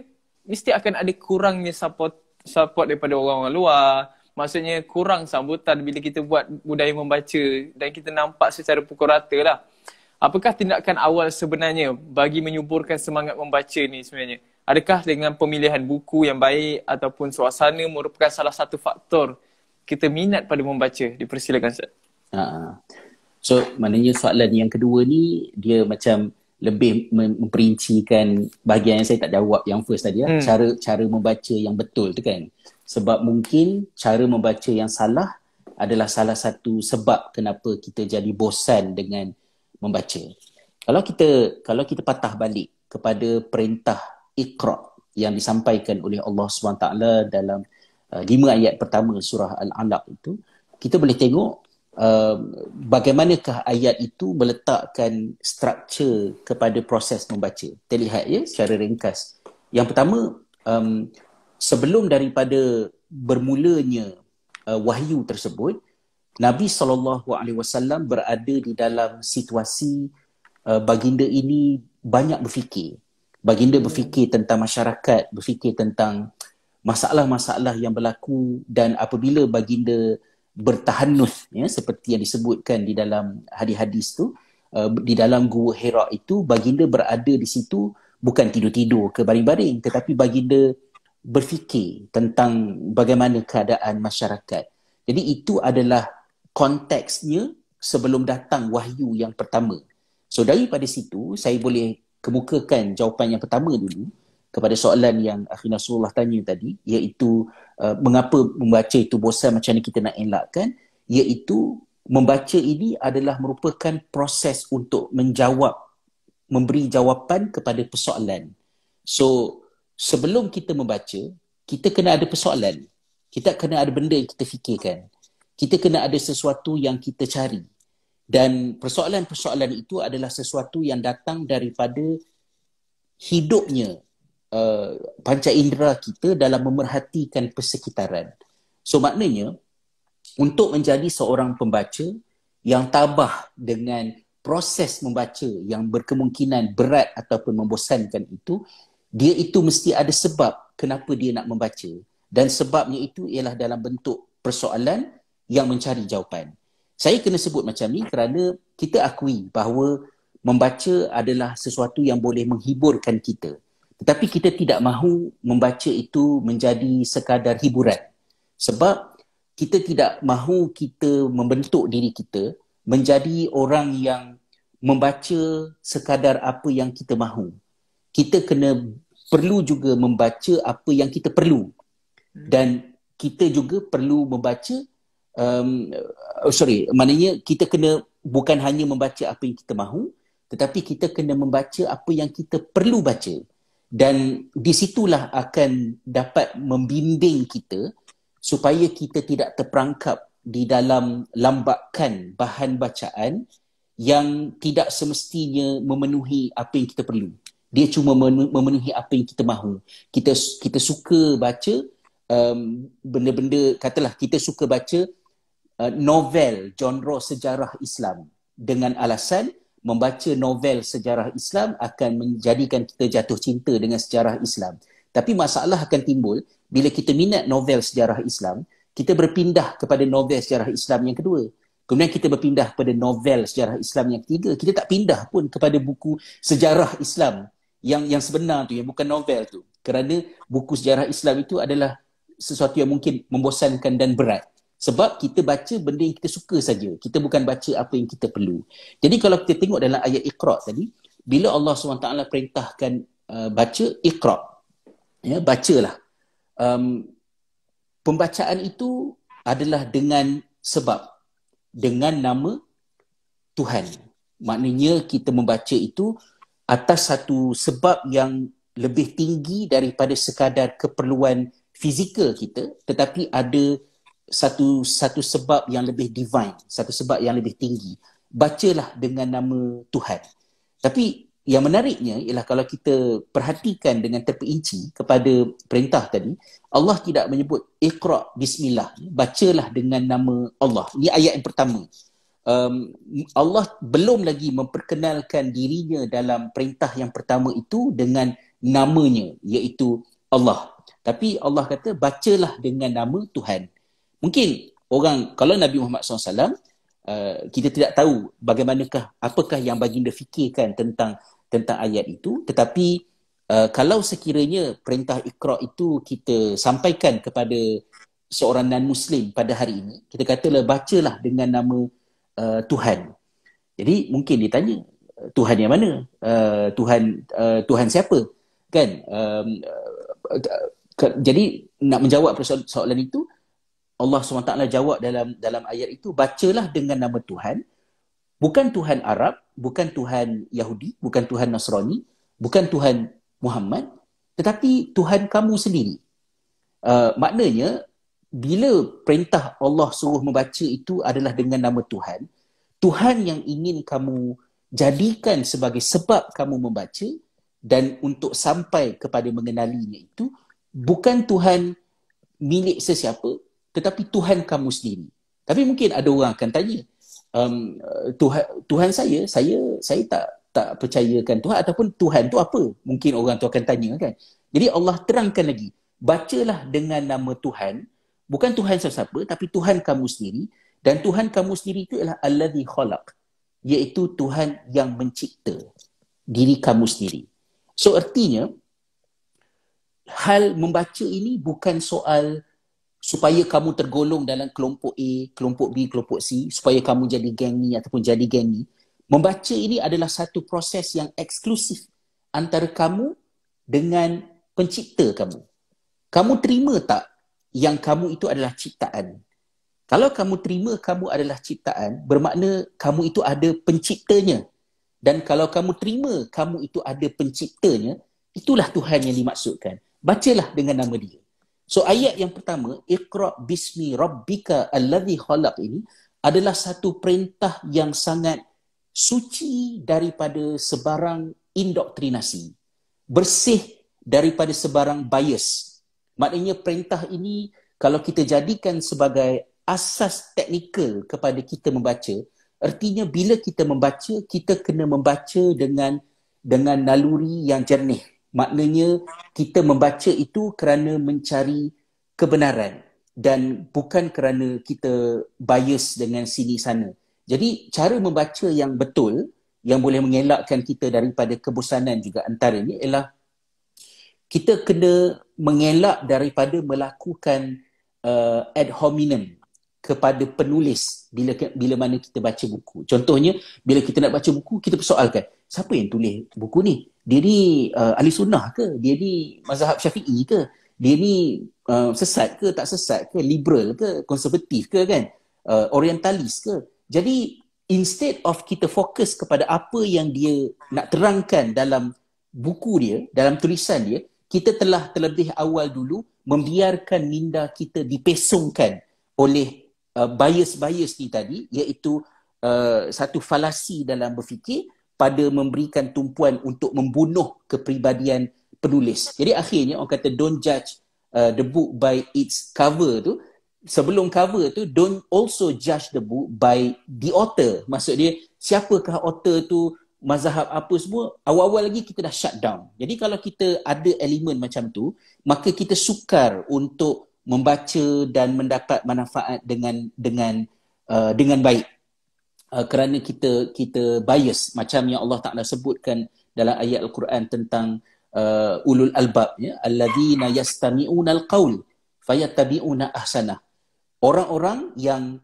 mesti akan ada kurangnya support support daripada orang-orang luar maksudnya kurang sambutan bila kita buat budaya membaca dan kita nampak secara pukul rata lah apakah tindakan awal sebenarnya bagi menyuburkan semangat membaca ni sebenarnya adakah dengan pemilihan buku yang baik ataupun suasana merupakan salah satu faktor kita minat pada membaca dipersilakan Ustaz uh, so maknanya soalan yang kedua ni dia macam lebih memperincikan bahagian yang saya tak jawab yang first tadi ya. Hmm. Cara cara membaca yang betul tu kan. Sebab mungkin cara membaca yang salah adalah salah satu sebab kenapa kita jadi bosan dengan membaca. Kalau kita kalau kita patah balik kepada perintah Iqra yang disampaikan oleh Allah SWT dalam uh, lima ayat pertama surah Al-Alaq itu, kita boleh tengok Um, bagaimanakah ayat itu meletakkan struktur kepada proses membaca. Terlihat ya secara ringkas. Yang pertama, um, sebelum daripada bermulanya uh, wahyu tersebut, Nabi SAW berada di dalam situasi uh, baginda ini banyak berfikir. Baginda berfikir tentang masyarakat, berfikir tentang masalah-masalah yang berlaku dan apabila baginda bertahanus ya seperti yang disebutkan di dalam hadis-hadis tu uh, di dalam gua Hira itu baginda berada di situ bukan tidur-tidur ke baring-baring tetapi baginda berfikir tentang bagaimana keadaan masyarakat. Jadi itu adalah konteksnya sebelum datang wahyu yang pertama. So daripada situ saya boleh kemukakan jawapan yang pertama dulu kepada soalan yang Akhir Nasrullah tanya tadi iaitu uh, mengapa membaca itu bosan macam mana kita nak elakkan iaitu membaca ini adalah merupakan proses untuk menjawab memberi jawapan kepada persoalan so sebelum kita membaca kita kena ada persoalan. Kita kena ada benda yang kita fikirkan. Kita kena ada sesuatu yang kita cari. Dan persoalan-persoalan itu adalah sesuatu yang datang daripada hidupnya uh, panca indera kita dalam memerhatikan persekitaran. So maknanya untuk menjadi seorang pembaca yang tabah dengan proses membaca yang berkemungkinan berat ataupun membosankan itu, dia itu mesti ada sebab kenapa dia nak membaca. Dan sebabnya itu ialah dalam bentuk persoalan yang mencari jawapan. Saya kena sebut macam ni kerana kita akui bahawa membaca adalah sesuatu yang boleh menghiburkan kita. Tetapi kita tidak mahu membaca itu menjadi sekadar hiburan. Sebab kita tidak mahu kita membentuk diri kita menjadi orang yang membaca sekadar apa yang kita mahu. Kita kena perlu juga membaca apa yang kita perlu. Dan kita juga perlu membaca um, oh sorry, maknanya kita kena bukan hanya membaca apa yang kita mahu tetapi kita kena membaca apa yang kita perlu baca dan disitulah akan dapat membimbing kita supaya kita tidak terperangkap di dalam lambakan bahan bacaan yang tidak semestinya memenuhi apa yang kita perlu. Dia cuma memenuhi apa yang kita mahu. Kita kita suka baca um, benda-benda katalah kita suka baca uh, novel genre sejarah Islam dengan alasan membaca novel sejarah Islam akan menjadikan kita jatuh cinta dengan sejarah Islam. Tapi masalah akan timbul bila kita minat novel sejarah Islam, kita berpindah kepada novel sejarah Islam yang kedua. Kemudian kita berpindah kepada novel sejarah Islam yang ketiga. Kita tak pindah pun kepada buku sejarah Islam yang yang sebenar tu, yang bukan novel tu. Kerana buku sejarah Islam itu adalah sesuatu yang mungkin membosankan dan berat. Sebab kita baca benda yang kita suka saja. Kita bukan baca apa yang kita perlu. Jadi kalau kita tengok dalam ayat Iqra' tadi, bila Allah SWT perintahkan uh, baca Iqra', ya, bacalah. Um, pembacaan itu adalah dengan sebab, dengan nama Tuhan. Maknanya kita membaca itu atas satu sebab yang lebih tinggi daripada sekadar keperluan fizikal kita tetapi ada satu satu sebab yang lebih divine, satu sebab yang lebih tinggi. Bacalah dengan nama Tuhan. Tapi yang menariknya ialah kalau kita perhatikan dengan terperinci kepada perintah tadi, Allah tidak menyebut Iqra bismillah, bacalah dengan nama Allah. Ini ayat yang pertama. Um, Allah belum lagi memperkenalkan dirinya dalam perintah yang pertama itu dengan namanya iaitu Allah. Tapi Allah kata bacalah dengan nama Tuhan. Mungkin orang kalau Nabi Muhammad SAW uh, kita tidak tahu bagaimanakah apakah yang baginda fikirkan tentang tentang ayat itu tetapi uh, kalau sekiranya perintah Iqra itu kita sampaikan kepada seorang non muslim pada hari ini kita katalah bacalah dengan nama uh, Tuhan. Jadi mungkin ditanya Tuhan yang mana? Uh, Tuhan uh, Tuhan siapa? Kan? Um, uh, jadi nak menjawab persoalan itu Allah SWT jawab dalam dalam ayat itu bacalah dengan nama Tuhan bukan Tuhan Arab bukan Tuhan Yahudi bukan Tuhan Nasrani bukan Tuhan Muhammad tetapi Tuhan kamu sendiri uh, maknanya bila perintah Allah suruh membaca itu adalah dengan nama Tuhan Tuhan yang ingin kamu jadikan sebagai sebab kamu membaca dan untuk sampai kepada mengenalinya itu bukan Tuhan milik sesiapa tetapi Tuhan kamu sendiri. Tapi mungkin ada orang akan tanya, um, Tuhan, Tuhan saya, saya saya tak tak percayakan Tuhan ataupun Tuhan tu apa? Mungkin orang tu akan tanya kan. Jadi Allah terangkan lagi, bacalah dengan nama Tuhan, bukan Tuhan siapa tapi Tuhan kamu sendiri dan Tuhan kamu sendiri itu adalah Allazi khalaq, iaitu Tuhan yang mencipta diri kamu sendiri. So artinya hal membaca ini bukan soal supaya kamu tergolong dalam kelompok A, kelompok B, kelompok C, supaya kamu jadi geng ni ataupun jadi geng ni. Membaca ini adalah satu proses yang eksklusif antara kamu dengan pencipta kamu. Kamu terima tak yang kamu itu adalah ciptaan? Kalau kamu terima kamu adalah ciptaan, bermakna kamu itu ada penciptanya. Dan kalau kamu terima kamu itu ada penciptanya, itulah Tuhan yang dimaksudkan. Bacalah dengan nama dia. So ayat yang pertama, Iqra bismi rabbika alladhi khalaq ini adalah satu perintah yang sangat suci daripada sebarang indoktrinasi. Bersih daripada sebarang bias. Maknanya perintah ini kalau kita jadikan sebagai asas teknikal kepada kita membaca, artinya bila kita membaca, kita kena membaca dengan dengan naluri yang jernih. Maknanya kita membaca itu kerana mencari kebenaran dan bukan kerana kita bias dengan sini sana. Jadi cara membaca yang betul yang boleh mengelakkan kita daripada kebosanan juga antaranya ialah kita kena mengelak daripada melakukan uh, ad hominem kepada penulis bila bila mana kita baca buku. Contohnya bila kita nak baca buku kita persoalkan siapa yang tulis buku ni? dia ni uh, ahli sunnah ke? Dia ni mazhab syafi'i ke? Dia ni uh, sesat ke? Tak sesat ke? Liberal ke? Konservatif ke kan? Uh, orientalis ke? Jadi instead of kita fokus kepada apa yang dia nak terangkan dalam buku dia, dalam tulisan dia, kita telah terlebih awal dulu membiarkan minda kita dipesongkan oleh uh, bias-bias ni tadi iaitu uh, satu falasi dalam berfikir pada memberikan tumpuan untuk membunuh kepribadian penulis. Jadi akhirnya orang kata don't judge uh, the book by its cover tu. sebelum cover tu don't also judge the book by the author. Maksud dia siapakah author tu, mazhab apa semua, awal-awal lagi kita dah shut down. Jadi kalau kita ada elemen macam tu, maka kita sukar untuk membaca dan mendapat manfaat dengan dengan uh, dengan baik. Uh, kerana kita kita bias macam yang Allah Taala sebutkan dalam ayat al-Quran tentang uh, ulul albab ya alladzina yastami'una al-qaul fayattabi'una ahsana orang-orang yang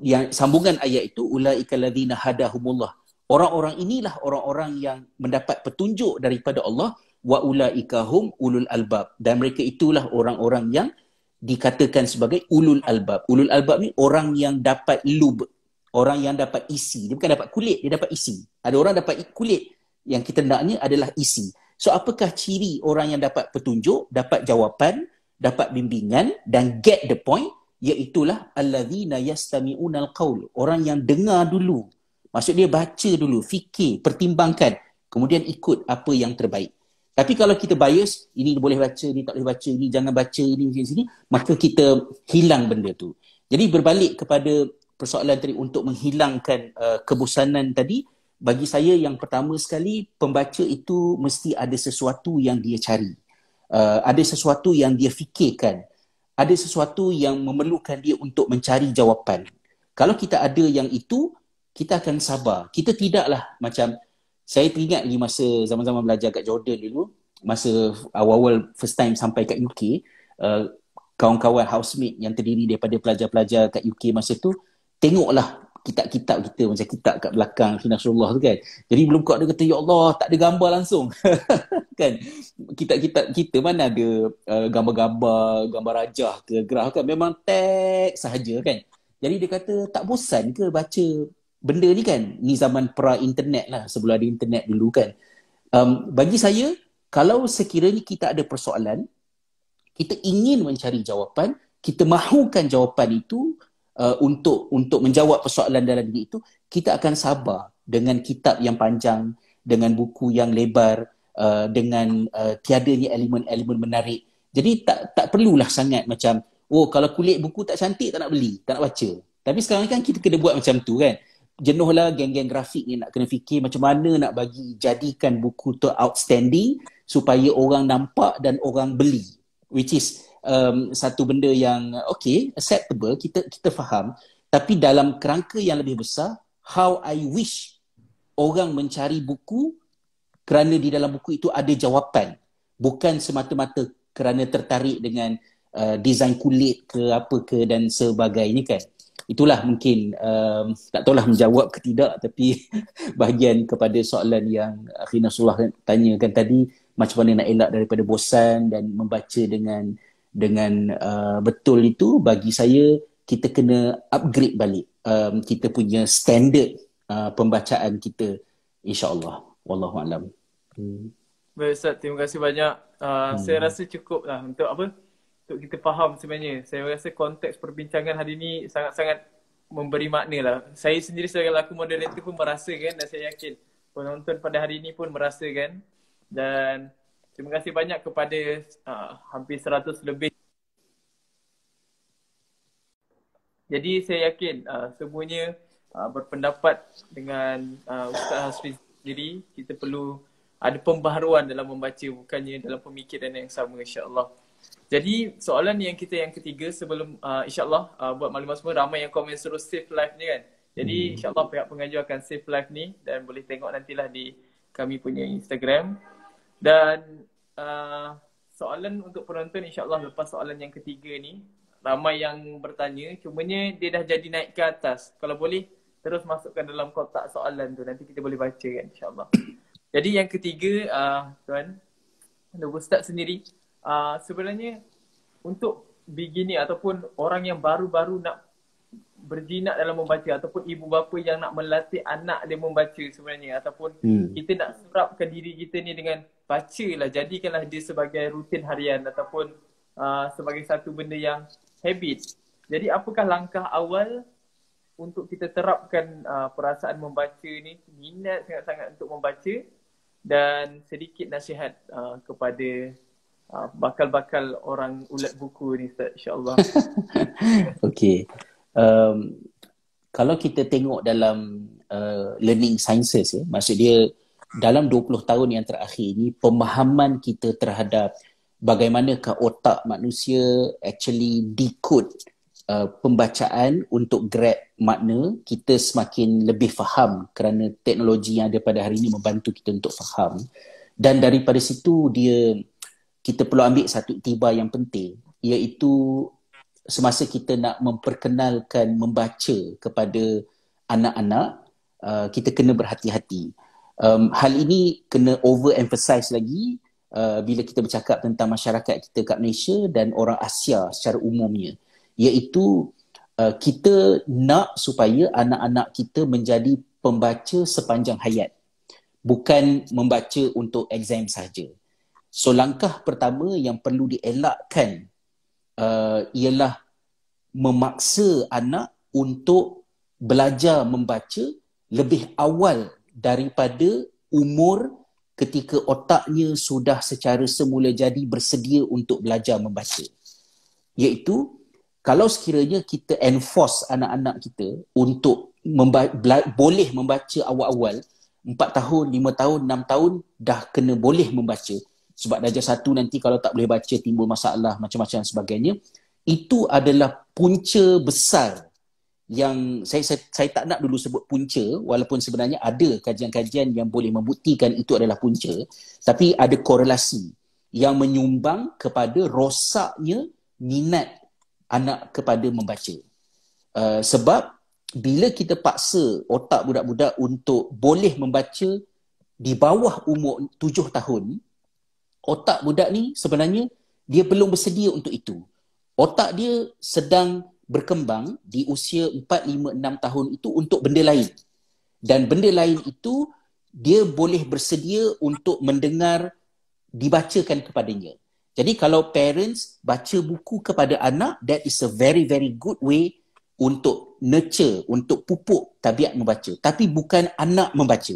yang sambungan ayat itu ulaika alladzina hadahumullah orang-orang inilah orang-orang yang mendapat petunjuk daripada Allah wa ulaika hum ulul albab. Dan mereka itulah orang-orang yang dikatakan sebagai ulul albab. Ulul albab ni orang yang dapat lub orang yang dapat isi. Dia bukan dapat kulit dia dapat isi. Ada orang dapat kulit yang kita naknya adalah isi. So apakah ciri orang yang dapat petunjuk dapat jawapan dapat bimbingan dan get the point? Iaitulah allazina yastami'una alqaul orang yang dengar dulu maksud dia baca dulu fikir pertimbangkan. Kemudian ikut apa yang terbaik. Tapi kalau kita bias ini boleh baca ni tak boleh baca ni jangan baca ini sini sini maka kita hilang benda tu. Jadi berbalik kepada persoalan tadi untuk menghilangkan uh, kebosanan tadi bagi saya yang pertama sekali pembaca itu mesti ada sesuatu yang dia cari. Uh, ada sesuatu yang dia fikirkan. Ada sesuatu yang memerlukan dia untuk mencari jawapan. Kalau kita ada yang itu kita akan sabar kita tidaklah macam saya teringat lagi masa zaman-zaman belajar kat Jordan dulu masa awal-awal first time sampai kat UK uh, kawan-kawan housemate yang terdiri daripada pelajar-pelajar kat UK masa tu tengoklah kitab-kitab kita macam kitab kat belakang Sunnah Rasulullah tu kan. Jadi belum kau ada kata ya Allah tak ada gambar langsung. [LAUGHS] kan. Kitab-kitab kita mana ada uh, gambar-gambar, gambar rajah ke gerah kan memang teks sahaja kan. Jadi dia kata tak bosan ke baca benda ni kan. Ni zaman pra internet lah sebelum ada internet dulu kan. Um, bagi saya kalau sekiranya kita ada persoalan kita ingin mencari jawapan, kita mahukan jawapan itu uh, untuk untuk menjawab persoalan dalam diri itu kita akan sabar dengan kitab yang panjang dengan buku yang lebar uh, dengan uh, tiadanya elemen-elemen menarik jadi tak tak perlulah sangat macam oh kalau kulit buku tak cantik tak nak beli tak nak baca tapi sekarang kan kita kena buat macam tu kan jenuhlah geng-geng grafik ni nak kena fikir macam mana nak bagi jadikan buku tu outstanding supaya orang nampak dan orang beli. Which is um, satu benda yang okay acceptable kita kita faham. Tapi dalam kerangka yang lebih besar how I wish orang mencari buku kerana di dalam buku itu ada jawapan. Bukan semata-mata kerana tertarik dengan uh, desain kulit ke apa ke dan sebagainya kan itulah mungkin um, tak tahulah menjawab ke tidak tapi [LAUGHS] bahagian kepada soalan yang Akhina Sullah tanyakan tadi macam mana nak elak daripada bosan dan membaca dengan dengan uh, betul itu bagi saya kita kena upgrade balik um, kita punya standard uh, pembacaan kita insyaallah wallahu alam hmm. baik ustaz terima kasih banyak uh, hmm. saya rasa cukup lah untuk apa untuk kita faham sebenarnya saya rasa konteks perbincangan hari ini sangat-sangat memberi makna lah saya sendiri sebagai laku moderator pun merasakan dan saya yakin penonton pada hari ini pun merasakan dan Terima kasih banyak kepada uh, hampir seratus lebih. Jadi saya yakin uh, semuanya uh, berpendapat dengan uh, Ustaz Hasri sendiri. Kita perlu ada pembaharuan dalam membaca bukannya dalam pemikiran yang sama insyaAllah. Jadi soalan yang kita yang ketiga sebelum uh, insyaAllah uh, buat maklumat semua ramai yang komen suruh save live ni kan. Jadi hmm. insyaAllah pihak pengajar akan save live ni dan boleh tengok nantilah di kami punya Instagram. Dan uh, soalan untuk penonton insyaAllah lepas soalan yang ketiga ni Ramai yang bertanya, cumanya dia dah jadi naik ke atas Kalau boleh terus masukkan dalam kotak soalan tu Nanti kita boleh baca kan insyaAllah Jadi yang ketiga uh, tuan Ustaz sendiri uh, Sebenarnya untuk beginner ataupun orang yang baru-baru nak berjinak dalam membaca ataupun ibu bapa yang nak melatih anak dia membaca sebenarnya ataupun hmm. kita nak serapkan diri kita ni dengan baca lah jadikanlah dia sebagai rutin harian ataupun uh, sebagai satu benda yang habit. Jadi apakah langkah awal untuk kita terapkan uh, perasaan membaca ni minat sangat-sangat untuk membaca dan sedikit nasihat uh, kepada uh, bakal-bakal orang ulat buku ni Ustaz insyaAllah. [LAUGHS] okay. Um, kalau kita tengok dalam uh, learning sciences ya, maksud dia dalam 20 tahun yang terakhir ni pemahaman kita terhadap bagaimanakah otak manusia actually decode uh, pembacaan untuk grab makna kita semakin lebih faham kerana teknologi yang ada pada hari ini membantu kita untuk faham dan daripada situ dia kita perlu ambil satu tiba yang penting iaitu semasa kita nak memperkenalkan membaca kepada anak-anak uh, kita kena berhati-hati. Um, hal ini kena overemphasize lagi uh, bila kita bercakap tentang masyarakat kita kat Malaysia dan orang Asia secara umumnya. Iaitu uh, kita nak supaya anak-anak kita menjadi pembaca sepanjang hayat bukan membaca untuk exam saja so langkah pertama yang perlu dielakkan uh, ialah memaksa anak untuk belajar membaca lebih awal daripada umur ketika otaknya sudah secara semula jadi bersedia untuk belajar membaca. Iaitu kalau sekiranya kita enforce anak-anak kita untuk memba- bela- boleh membaca awal-awal, 4 tahun, 5 tahun, 6 tahun dah kena boleh membaca. Sebab darjah satu nanti kalau tak boleh baca timbul masalah macam-macam sebagainya. Itu adalah punca besar yang saya, saya saya tak nak dulu sebut punca walaupun sebenarnya ada kajian-kajian yang boleh membuktikan itu adalah punca tapi ada korelasi yang menyumbang kepada rosaknya minat anak kepada membaca uh, sebab bila kita paksa otak budak-budak untuk boleh membaca di bawah umur tujuh tahun otak budak ni sebenarnya dia belum bersedia untuk itu otak dia sedang berkembang di usia 4, 5, 6 tahun itu untuk benda lain. Dan benda lain itu dia boleh bersedia untuk mendengar dibacakan kepadanya. Jadi kalau parents baca buku kepada anak, that is a very very good way untuk nurture, untuk pupuk tabiat membaca. Tapi bukan anak membaca.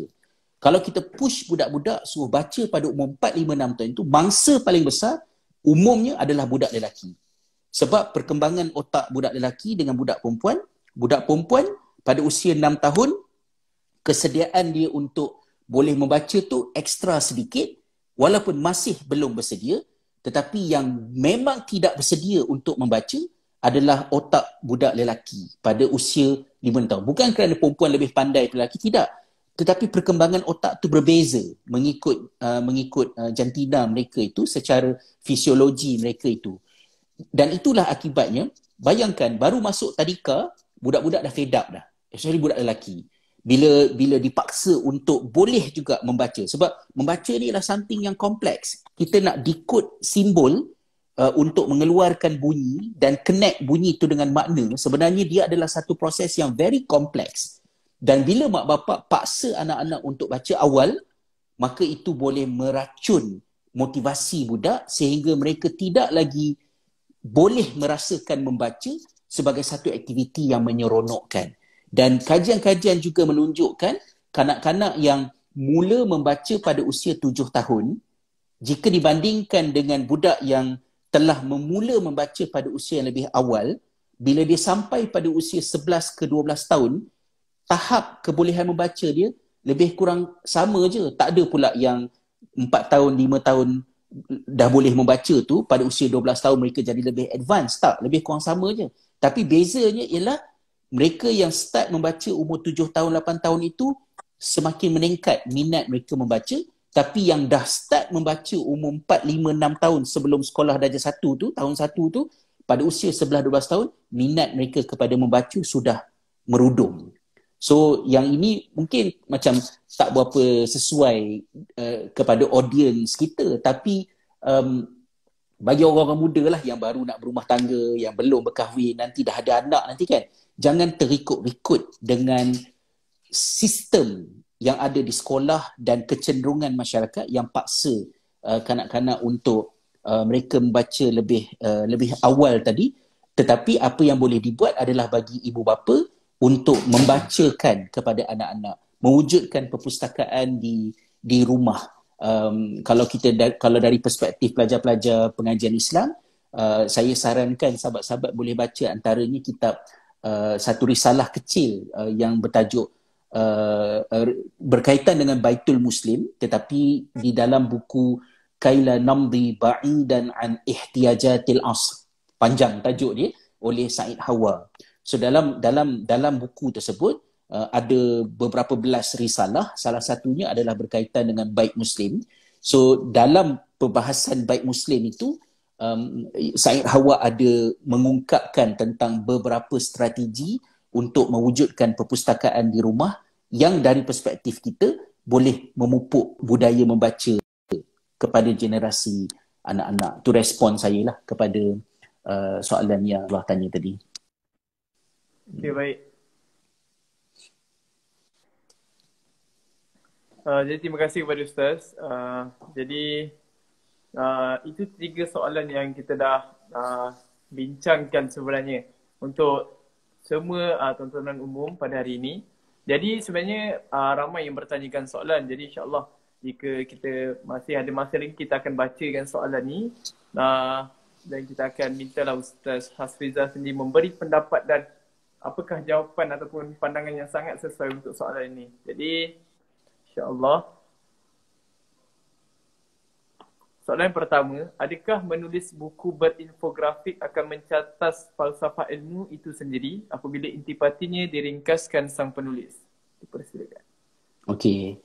Kalau kita push budak-budak suruh baca pada umur 4, 5, 6 tahun itu, mangsa paling besar umumnya adalah budak lelaki. Sebab perkembangan otak budak lelaki dengan budak perempuan, budak perempuan pada usia 6 tahun, kesediaan dia untuk boleh membaca tu ekstra sedikit walaupun masih belum bersedia tetapi yang memang tidak bersedia untuk membaca adalah otak budak lelaki pada usia 5 tahun. Bukan kerana perempuan lebih pandai lelaki, tidak. Tetapi perkembangan otak tu berbeza mengikut uh, mengikut uh, jantina mereka itu secara fisiologi mereka itu. Dan itulah akibatnya bayangkan baru masuk tadika budak-budak dah fed up dah. Especially budak lelaki. Bila bila dipaksa untuk boleh juga membaca. Sebab membaca ni adalah something yang kompleks. Kita nak decode simbol uh, untuk mengeluarkan bunyi dan connect bunyi itu dengan makna. Sebenarnya dia adalah satu proses yang very complex dan bila mak bapak paksa anak-anak untuk baca awal maka itu boleh meracun motivasi budak sehingga mereka tidak lagi boleh merasakan membaca sebagai satu aktiviti yang menyeronokkan. Dan kajian-kajian juga menunjukkan kanak-kanak yang mula membaca pada usia tujuh tahun, jika dibandingkan dengan budak yang telah memula membaca pada usia yang lebih awal, bila dia sampai pada usia sebelas ke dua belas tahun, tahap kebolehan membaca dia lebih kurang sama je. Tak ada pula yang empat tahun, lima tahun dah boleh membaca tu pada usia 12 tahun mereka jadi lebih advance. Tak lebih kurang sama je. Tapi bezanya ialah mereka yang start membaca umur 7 tahun 8 tahun itu semakin meningkat minat mereka membaca. Tapi yang dah start membaca umur 4 5 6 tahun sebelum sekolah darjah 1 tu tahun 1 tu pada usia 11 12 tahun minat mereka kepada membaca sudah merudum So yang ini mungkin macam tak berapa sesuai uh, kepada audience kita tapi um, bagi orang-orang muda lah yang baru nak berumah tangga, yang belum berkahwin, nanti dah ada anak nanti kan. Jangan terikut-ikut dengan sistem yang ada di sekolah dan kecenderungan masyarakat yang paksa uh, kanak-kanak untuk uh, mereka membaca lebih uh, lebih awal tadi. Tetapi apa yang boleh dibuat adalah bagi ibu bapa untuk membacakan kepada anak-anak mewujudkan perpustakaan di di rumah um, kalau kita da- kalau dari perspektif pelajar-pelajar pengajian Islam uh, saya sarankan sahabat-sahabat boleh baca antaranya kitab uh, satu risalah kecil uh, yang bertajuk uh, uh, berkaitan dengan Baitul Muslim tetapi di dalam buku Kaila Namdi Ba'idan an Ihtiyajatil Asr panjang tajuk dia oleh Said Hawa. So dalam dalam dalam buku tersebut uh, ada beberapa belas risalah, salah satunya adalah berkaitan dengan baik muslim. So dalam perbahasan baik muslim itu um, Said Hawa ada mengungkapkan tentang beberapa strategi untuk mewujudkan perpustakaan di rumah yang dari perspektif kita boleh memupuk budaya membaca kepada generasi anak-anak. Itu respon saya lah kepada uh, soalan yang Allah tanya tadi. Okay, baik. Uh, jadi terima kasih kepada Ustaz. Uh, jadi uh, itu tiga soalan yang kita dah uh, bincangkan sebenarnya untuk semua uh, tontonan umum pada hari ini. Jadi sebenarnya uh, ramai yang bertanyakan soalan. Jadi insyaAllah jika kita masih ada masa lagi kita akan bacakan soalan ni. Uh, dan kita akan minta lah Ustaz Hasriza sendiri memberi pendapat dan apakah jawapan ataupun pandangan yang sangat sesuai untuk soalan ini. Jadi insyaAllah Soalan pertama, adakah menulis buku berinfografik akan mencatas falsafah ilmu itu sendiri apabila intipatinya diringkaskan sang penulis? Dipersilakan. Okey.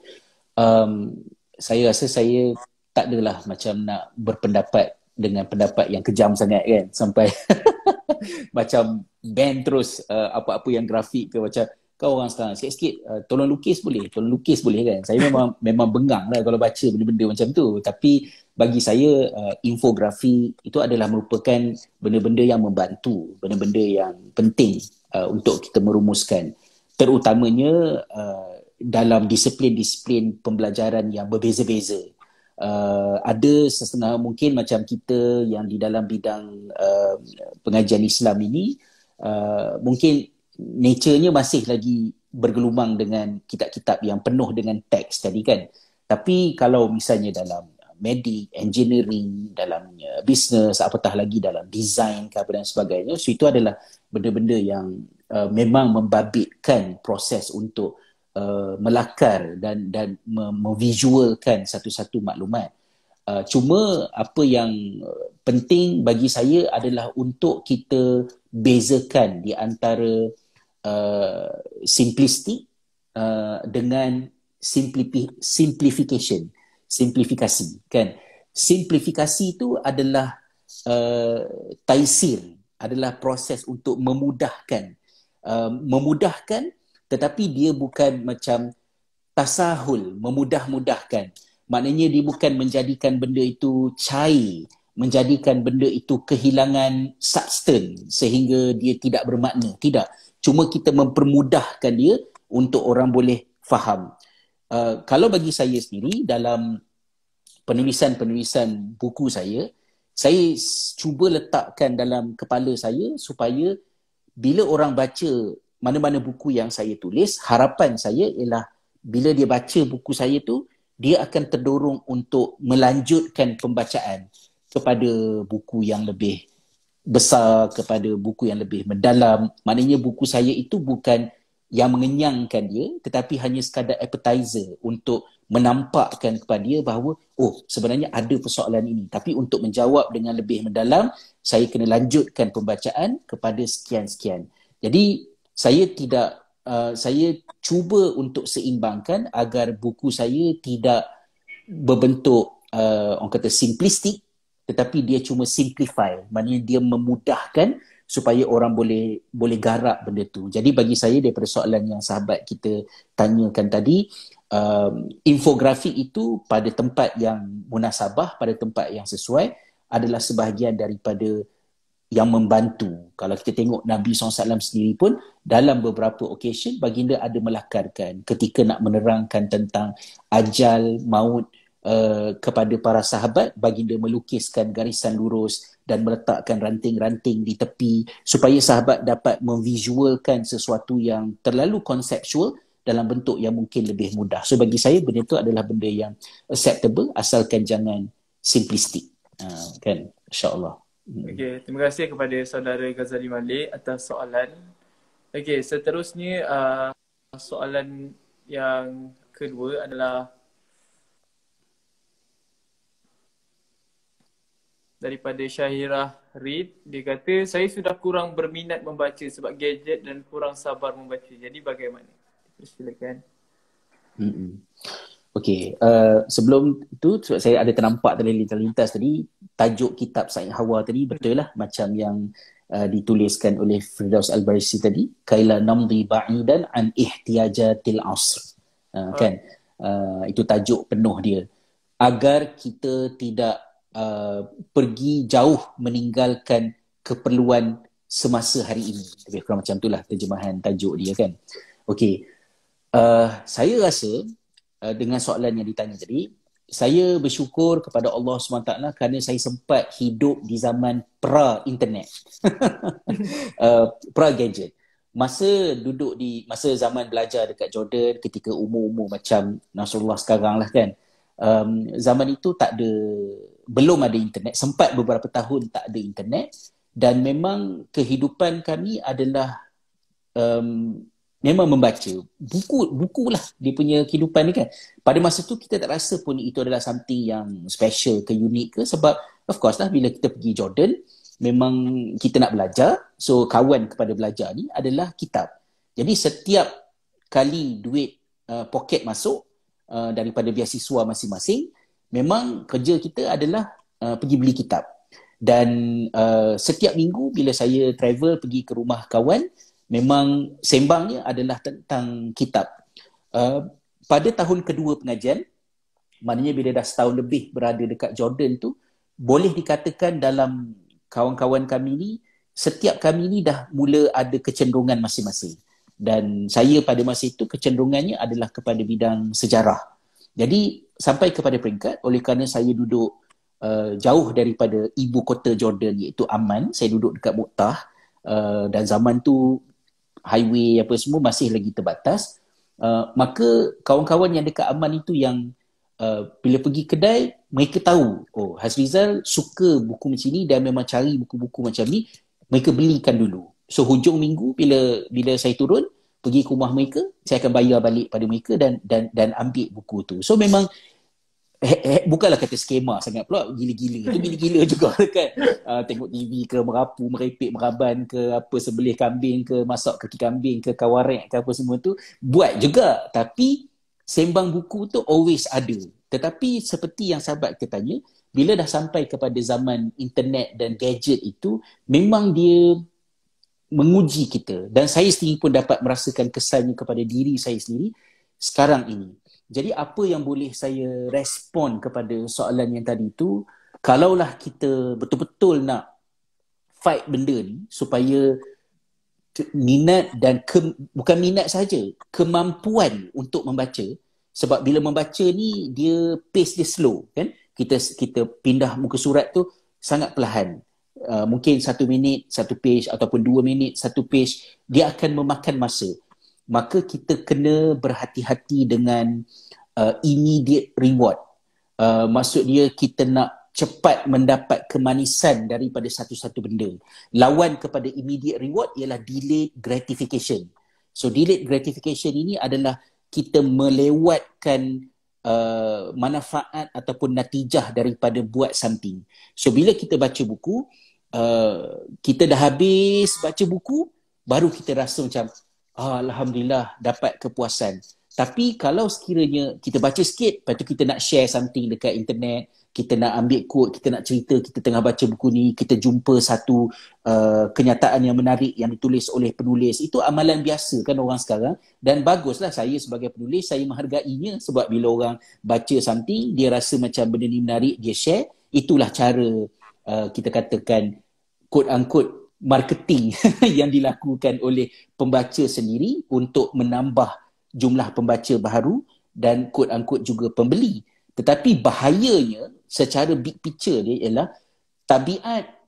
Um, saya rasa saya tak adalah macam nak berpendapat dengan pendapat yang kejam sangat kan sampai [LAUGHS] [LAUGHS] macam ban terus uh, apa-apa yang grafik ke macam kau orang sekarang sikit-sikit uh, tolong lukis boleh? Tolong lukis boleh kan? Saya memang [LAUGHS] memang bengang lah kalau baca benda-benda macam tu. Tapi bagi saya uh, infografi itu adalah merupakan benda-benda yang membantu benda-benda yang penting uh, untuk kita merumuskan. Terutamanya uh, dalam disiplin-disiplin pembelajaran yang berbeza-beza uh, ada sesetengah mungkin macam kita yang di dalam bidang uh, pengajian Islam ini uh, mungkin nature-nya masih lagi bergelumang dengan kitab-kitab yang penuh dengan teks tadi kan tapi kalau misalnya dalam medik, engineering, dalam uh, bisnes, apatah lagi dalam design ke apa dan sebagainya. So itu adalah benda-benda yang uh, memang membabitkan proses untuk uh, melakar dan dan memvisualkan satu-satu maklumat. Uh, cuma apa yang uh, penting bagi saya adalah untuk kita bezakan di antara uh, simplistik uh, dengan simplifi- simplification, simplifikasi kan. Simplifikasi itu adalah uh, taisir, adalah proses untuk memudahkan uh, memudahkan tetapi dia bukan macam tasahul memudah-mudahkan. Maknanya dia bukan menjadikan benda itu cair menjadikan benda itu kehilangan substance sehingga dia tidak bermakna. Tidak. Cuma kita mempermudahkan dia untuk orang boleh faham. Uh, kalau bagi saya sendiri dalam penulisan-penulisan buku saya saya cuba letakkan dalam kepala saya supaya bila orang baca mana-mana buku yang saya tulis, harapan saya ialah bila dia baca buku saya tu, dia akan terdorong untuk melanjutkan pembacaan kepada buku yang lebih besar, kepada buku yang lebih mendalam. Maknanya buku saya itu bukan yang mengenyangkan dia, tetapi hanya sekadar appetizer untuk menampakkan kepada dia bahawa, oh sebenarnya ada persoalan ini. Tapi untuk menjawab dengan lebih mendalam, saya kena lanjutkan pembacaan kepada sekian-sekian. Jadi saya tidak uh, saya cuba untuk seimbangkan agar buku saya tidak berbentuk uh, orang kata simplistik tetapi dia cuma simplify maknanya dia memudahkan supaya orang boleh boleh garap benda tu. Jadi bagi saya daripada soalan yang sahabat kita tanyakan tadi um, infografik itu pada tempat yang munasabah pada tempat yang sesuai adalah sebahagian daripada yang membantu. Kalau kita tengok Nabi SAW sendiri pun dalam beberapa occasion baginda ada melakarkan ketika nak menerangkan tentang ajal maut uh, kepada para sahabat baginda melukiskan garisan lurus dan meletakkan ranting-ranting di tepi supaya sahabat dapat memvisualkan sesuatu yang terlalu konseptual dalam bentuk yang mungkin lebih mudah. So bagi saya benda itu adalah benda yang acceptable asalkan jangan simplistik. Uh, kan? InsyaAllah. Hmm. Okey, terima kasih kepada saudara Ghazali Malik atas soalan. Okey, seterusnya uh, soalan yang kedua adalah daripada Syahirah Reid. Dia kata saya sudah kurang berminat membaca sebab gadget dan kurang sabar membaca. Jadi bagaimana? Silakan. Hmm okey uh, sebelum tu sebab saya ada ternampak tadi lintas-lintas tadi tajuk kitab Said Hawa tadi betul lah macam yang uh, dituliskan oleh Firdaus Al-Barisi tadi kaila namdi ba'idan an ihtiyajatil asr uh, kan uh, itu tajuk penuh dia agar kita tidak Uh, pergi jauh meninggalkan keperluan semasa hari ini. Lebih kurang macam itulah terjemahan tajuk dia kan. Okey. Uh, saya rasa uh, dengan soalan yang ditanya tadi, saya bersyukur kepada Allah SWT kerana saya sempat hidup di zaman pra-internet. [LAUGHS] uh, pra-gadget. Masa duduk di, masa zaman belajar dekat Jordan ketika umur-umur macam Nasrullah sekarang lah kan. Um, zaman itu tak ada belum ada internet sempat beberapa tahun tak ada internet dan memang kehidupan kami adalah um, memang membaca. Buku bukulah dia punya kehidupan ni kan. Pada masa tu kita tak rasa pun itu adalah something yang special ke unik ke. Sebab of course lah bila kita pergi Jordan memang kita nak belajar. So kawan kepada belajar ni adalah kitab. Jadi setiap kali duit uh, poket masuk uh, daripada biasiswa masing-masing memang kerja kita adalah uh, pergi beli kitab. Dan uh, setiap minggu bila saya travel pergi ke rumah kawan, memang sembangnya adalah tentang kitab. Uh, pada tahun kedua pengajian, maknanya bila dah setahun lebih berada dekat Jordan tu, boleh dikatakan dalam kawan-kawan kami ni, setiap kami ni dah mula ada kecenderungan masing-masing. Dan saya pada masa itu kecenderungannya adalah kepada bidang sejarah. Jadi sampai kepada peringkat oleh kerana saya duduk uh, jauh daripada ibu kota Jordan iaitu Amman, saya duduk dekat Muqtah uh, dan zaman tu highway apa semua masih lagi terbatas. Uh, maka kawan-kawan yang dekat Amman itu yang uh, bila pergi kedai mereka tahu oh Hasrizal suka buku macam ni dan memang cari buku-buku macam ni mereka belikan dulu. So hujung minggu bila bila saya turun pergi ke rumah mereka, saya akan bayar balik pada mereka dan dan dan ambil buku tu. So memang he, he, bukanlah kata skema sangat pula. Gila-gila. Itu gila-gila [LAUGHS] juga kan. Uh, tengok TV ke merapu merepek meraban ke apa sebelih kambing ke masak kaki kambing ke kawarek ke apa semua tu buat juga. Tapi sembang buku tu always ada. Tetapi seperti yang sahabat kita tanya bila dah sampai kepada zaman internet dan gadget itu memang dia menguji kita. Dan saya sendiri pun dapat merasakan kesannya kepada diri saya sendiri sekarang ini jadi apa yang boleh saya respon kepada soalan yang tadi itu, kalaulah kita betul-betul nak fight benda ni supaya minat dan ke, bukan minat saja, kemampuan untuk membaca sebab bila membaca ni dia pace dia slow kan? Kita kita pindah muka surat tu sangat perlahan. Uh, mungkin satu minit satu page ataupun dua minit satu page dia akan memakan masa maka kita kena berhati-hati dengan uh, immediate reward. Uh, maksud dia kita nak cepat mendapat kemanisan daripada satu-satu benda. Lawan kepada immediate reward ialah delayed gratification. So delayed gratification ini adalah kita melewatkan uh, manfaat ataupun natijah daripada buat something. So bila kita baca buku, uh, kita dah habis baca buku, baru kita rasa macam ah, Alhamdulillah dapat kepuasan. Tapi kalau sekiranya kita baca sikit, lepas tu kita nak share something dekat internet, kita nak ambil quote, kita nak cerita, kita tengah baca buku ni, kita jumpa satu uh, kenyataan yang menarik yang ditulis oleh penulis. Itu amalan biasa kan orang sekarang. Dan baguslah saya sebagai penulis, saya menghargainya sebab bila orang baca something, dia rasa macam benda ni menarik, dia share. Itulah cara uh, kita katakan quote-unquote marketing [LAUGHS] yang dilakukan oleh pembaca sendiri untuk menambah jumlah pembaca baru dan quote unquote juga pembeli. Tetapi bahayanya secara big picture dia ialah tabiat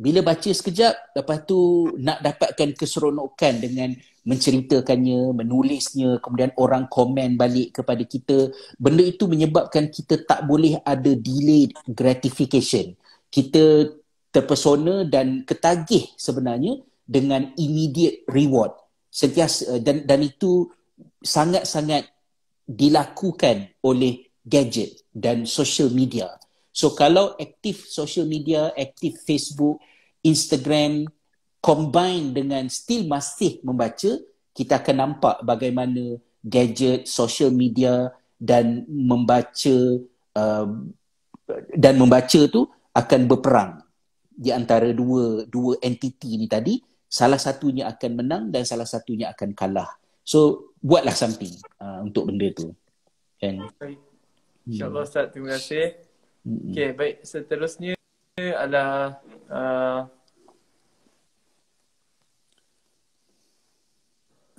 bila baca sekejap lepas tu nak dapatkan keseronokan dengan menceritakannya, menulisnya, kemudian orang komen balik kepada kita. Benda itu menyebabkan kita tak boleh ada delayed gratification. Kita terpesona dan ketagih sebenarnya dengan immediate reward. Sentiasa dan dan itu sangat-sangat dilakukan oleh gadget dan social media. So kalau aktif social media, aktif Facebook, Instagram, combine dengan still masih membaca, kita akan nampak bagaimana gadget, social media dan membaca uh, dan membaca tu akan berperang di antara dua dua entiti ni tadi salah satunya akan menang dan salah satunya akan kalah so buatlah something uh, untuk benda tu kan insyaallah ustaz terima kasih hmm. okey baik seterusnya adalah uh,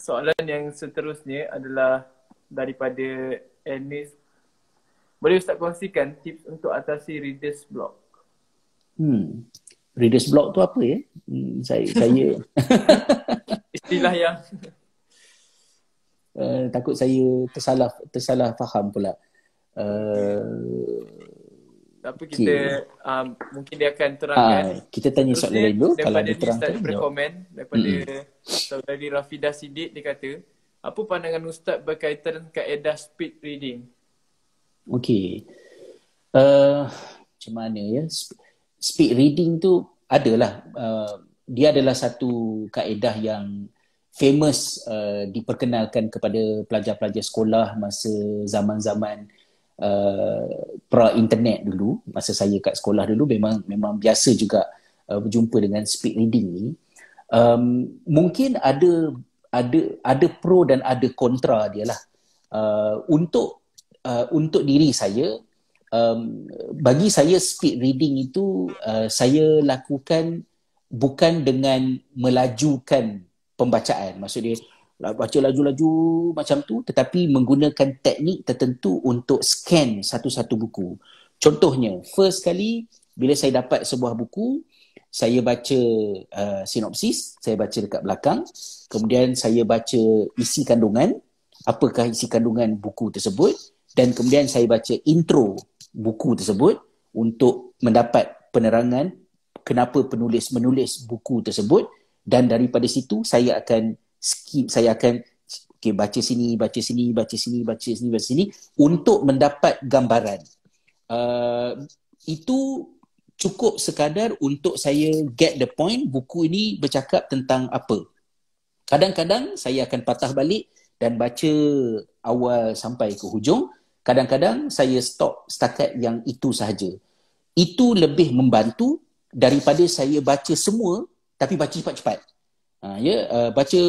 soalan yang seterusnya adalah daripada Anis. Boleh Ustaz kongsikan tips untuk atasi readers block? Hmm. Readers block tu apa ya? Hmm, saya [LAUGHS] saya istilah yang uh, [LAUGHS] takut saya tersalah tersalah faham pula. Uh, apa kita okay. um, mungkin dia akan terangkan. Ha, kita tanya soalan lain dulu kalau dia terangkan. Daripada komen daripada hmm. saudari Rafida Sidik dia kata, apa pandangan ustaz berkaitan kaedah speed reading? Okey. Uh, macam mana ya? Speed reading tu adalah uh, dia adalah satu kaedah yang famous uh, diperkenalkan kepada pelajar-pelajar sekolah masa zaman-zaman uh, pra internet dulu. Masa saya kat sekolah dulu memang memang biasa juga uh, berjumpa dengan speed reading ni. Um, mungkin ada ada ada pro dan ada kontra dia lah. Uh, untuk uh, untuk diri saya um, bagi saya speed reading itu uh, saya lakukan bukan dengan melajukan pembacaan maksud dia baca laju-laju macam tu tetapi menggunakan teknik tertentu untuk scan satu-satu buku. Contohnya, first kali bila saya dapat sebuah buku, saya baca uh, sinopsis, saya baca dekat belakang, kemudian saya baca isi kandungan, apakah isi kandungan buku tersebut dan kemudian saya baca intro buku tersebut untuk mendapat penerangan kenapa penulis menulis buku tersebut. Dan daripada situ saya akan skip saya akan okay, baca sini baca sini baca sini baca sini baca sini untuk mendapat gambaran. Uh, itu cukup sekadar untuk saya get the point buku ini bercakap tentang apa. Kadang-kadang saya akan patah balik dan baca awal sampai ke hujung kadang-kadang saya stop setakat yang itu sahaja. Itu lebih membantu daripada saya baca semua tapi baca cepat-cepat. Ha, ya, uh, baca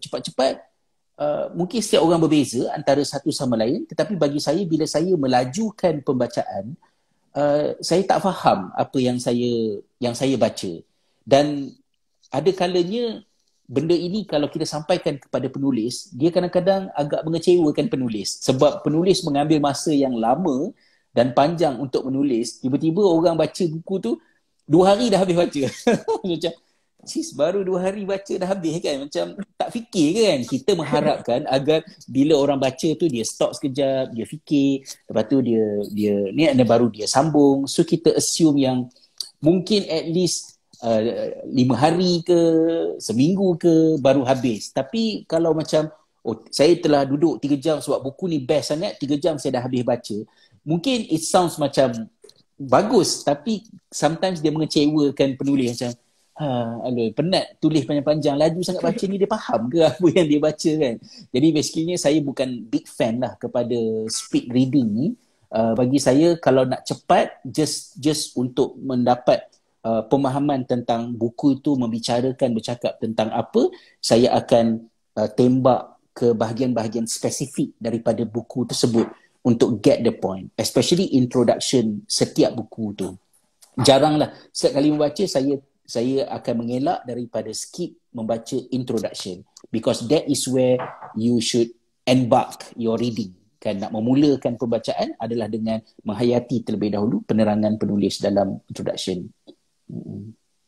cepat-cepat uh, mungkin setiap orang berbeza antara satu sama lain. Tetapi bagi saya bila saya melajukan pembacaan uh, saya tak faham apa yang saya yang saya baca. Dan ada kalanya benda ini kalau kita sampaikan kepada penulis dia kadang-kadang agak mengecewakan penulis. Sebab penulis mengambil masa yang lama dan panjang untuk menulis tiba-tiba orang baca buku tu dua hari dah habis baca. [LAUGHS] Macam sis baru dua hari baca dah habis kan? Macam tak fikir kan? Kita mengharapkan [LAUGHS] agar bila orang baca tu dia stop sekejap dia fikir lepas tu dia dia ni ada baru dia sambung. So kita assume yang mungkin at least uh, lima hari ke seminggu ke baru habis tapi kalau macam oh saya telah duduk tiga jam sebab buku ni best sangat tiga jam saya dah habis baca mungkin it sounds macam bagus tapi sometimes dia mengecewakan penulis macam Ha, aduh, penat tulis panjang-panjang laju sangat baca ni dia faham ke apa yang dia baca kan. Jadi basically saya bukan big fan lah kepada speed reading ni. Uh, bagi saya kalau nak cepat just just untuk mendapat uh, pemahaman tentang buku itu membicarakan bercakap tentang apa, saya akan uh, tembak ke bahagian-bahagian spesifik daripada buku tersebut untuk get the point. Especially introduction setiap buku tu. Jaranglah setiap kali membaca saya saya akan mengelak daripada skip membaca introduction because that is where you should embark your reading kan nak memulakan pembacaan adalah dengan menghayati terlebih dahulu penerangan penulis dalam introduction.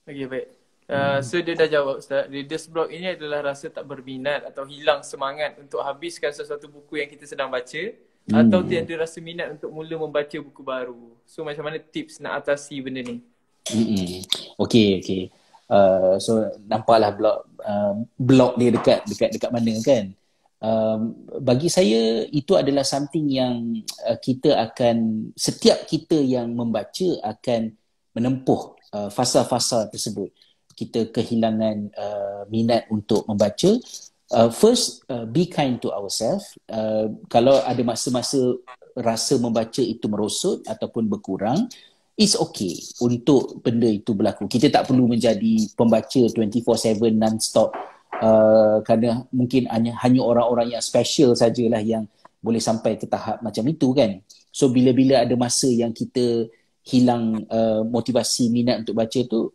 Okay baik. Uh, so dia dah jawab Ustaz, reader's block ini adalah rasa tak berminat atau hilang semangat untuk habiskan sesuatu buku yang kita sedang baca hmm. atau tiada rasa minat untuk mula membaca buku baru. So macam mana tips nak atasi benda ni? Hmm. Okay, okay. Uh, so nampaklah blok uh, blok dia dekat dekat dekat mana kan? Um, bagi saya itu adalah something yang uh, kita akan setiap kita yang membaca akan menempuh uh, fasa-fasa tersebut. Kita kehilangan uh, minat untuk membaca. Uh, first uh, be kind to ourselves. Uh, kalau ada masa-masa rasa membaca itu merosot ataupun berkurang it's okay untuk benda itu berlaku. Kita tak perlu menjadi pembaca 24/7 non-stop. Uh, kerana mungkin hanya hanya orang-orang yang special sajalah yang boleh sampai ke tahap macam itu kan. So bila-bila ada masa yang kita hilang uh, motivasi minat untuk baca tu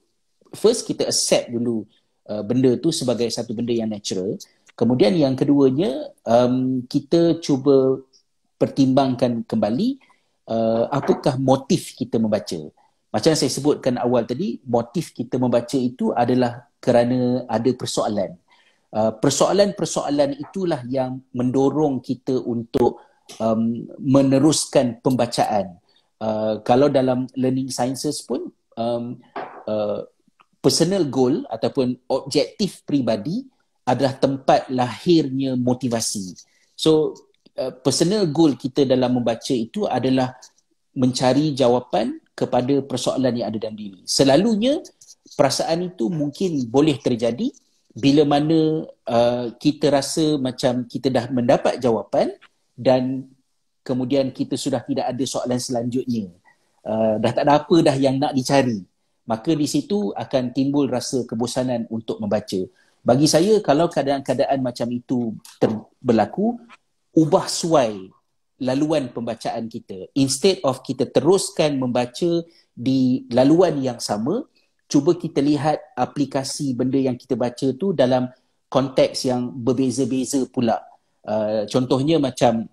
first kita accept dulu uh, benda tu sebagai satu benda yang natural. Kemudian yang keduanya um, kita cuba pertimbangkan kembali uh, apakah motif kita membaca. Macam saya sebutkan awal tadi, motif kita membaca itu adalah kerana ada persoalan. Uh, persoalan-persoalan itulah yang mendorong kita untuk um, meneruskan pembacaan. Uh, kalau dalam learning sciences pun um, uh, personal goal ataupun objektif pribadi adalah tempat lahirnya motivasi. So uh, personal goal kita dalam membaca itu adalah mencari jawapan kepada persoalan yang ada dalam diri. Selalunya perasaan itu mungkin boleh terjadi bila mana uh, kita rasa macam kita dah mendapat jawapan dan kemudian kita sudah tidak ada soalan selanjutnya. Uh, dah tak ada apa dah yang nak dicari maka di situ akan timbul rasa kebosanan untuk membaca. Bagi saya kalau keadaan-keadaan macam itu ter- berlaku, ubah suai laluan pembacaan kita. Instead of kita teruskan membaca di laluan yang sama, cuba kita lihat aplikasi benda yang kita baca tu dalam konteks yang berbeza-beza pula. Uh, contohnya macam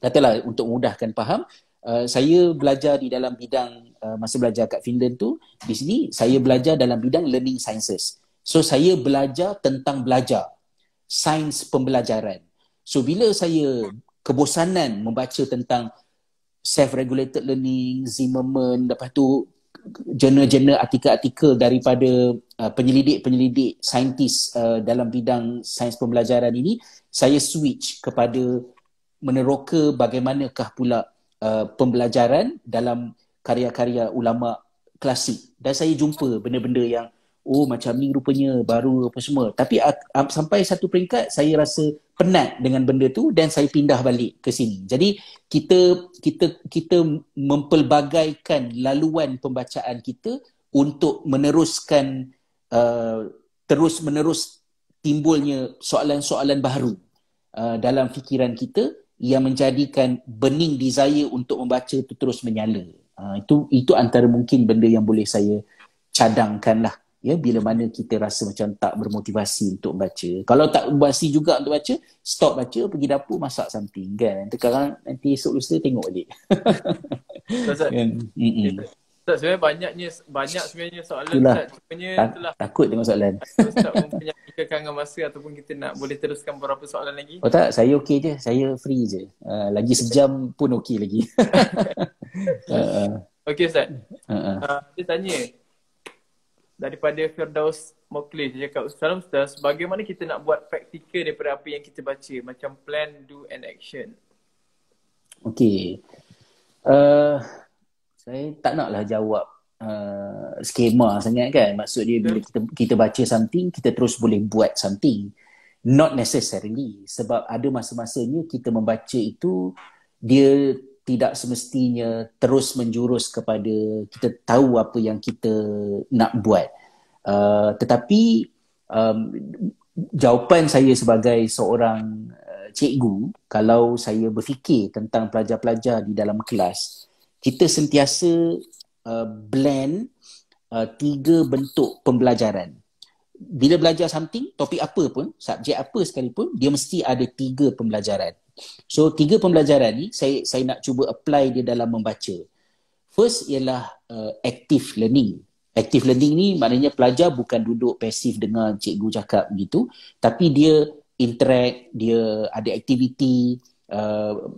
katalah untuk mudahkan faham, uh, saya belajar di dalam bidang uh, masa belajar kat Finland tu di sini saya belajar dalam bidang learning sciences. So saya belajar tentang belajar, sains pembelajaran. So bila saya kebosanan membaca tentang self-regulated learning, Zimmerman, lepas tu jurnal-jurnal artikel-artikel daripada uh, penyelidik-penyelidik saintis uh, dalam bidang sains pembelajaran ini, saya switch kepada meneroka bagaimanakah pula uh, pembelajaran dalam karya-karya ulama klasik. Dan saya jumpa benda-benda yang oh macam ni rupanya baru apa semua. Tapi uh, sampai satu peringkat saya rasa penat dengan benda tu dan saya pindah balik ke sini. Jadi kita kita kita mempelbagaikan laluan pembacaan kita untuk meneruskan uh, terus menerus timbulnya soalan-soalan baru uh, dalam fikiran kita yang menjadikan bening desire untuk membaca itu terus menyala. Uh, itu itu antara mungkin benda yang boleh saya cadangkan lah ya bila mana kita rasa macam tak bermotivasi untuk baca. Kalau tak bermotivasi juga untuk baca stop baca pergi dapur masak something kan? Sekarang nanti esok lusa tengok balik. Ustaz, [LAUGHS] Ustaz sebenarnya banyaknya banyak sebenarnya soalan itulah. Ustaz. Sebenarnya Ta- itulah. takut tengok soalan. Ustaz mempunyai kekangan masa ataupun kita nak boleh teruskan beberapa soalan lagi. Oh tak. Saya okey je. Saya free je. Uh, lagi sejam pun okey lagi. [LAUGHS] [LAUGHS] Uh, Okey Ustaz. Uh-uh. Uh, dia tanya daripada Firdaus Mokli dia cakap Salam Ustaz, bagaimana kita nak buat praktikal daripada apa yang kita baca? Macam plan, do and action? Okey. Uh, saya tak naklah jawab uh, skema sangat kan. Maksud dia bila kita kita baca something, kita terus boleh buat something. Not necessarily sebab ada masa-masanya kita membaca itu dia tidak semestinya terus menjurus kepada kita tahu apa yang kita nak buat. Uh, tetapi um, jawapan saya sebagai seorang uh, cikgu kalau saya berfikir tentang pelajar-pelajar di dalam kelas, kita sentiasa uh, blend uh, tiga bentuk pembelajaran. Bila belajar something, topik apa pun, subjek apa sekalipun, dia mesti ada tiga pembelajaran. So tiga pembelajaran ni saya saya nak cuba apply dia dalam membaca. First ialah uh, active learning. active learning ni maknanya pelajar bukan duduk pasif dengan cikgu cakap begitu tapi dia interact dia ada aktiviti uh,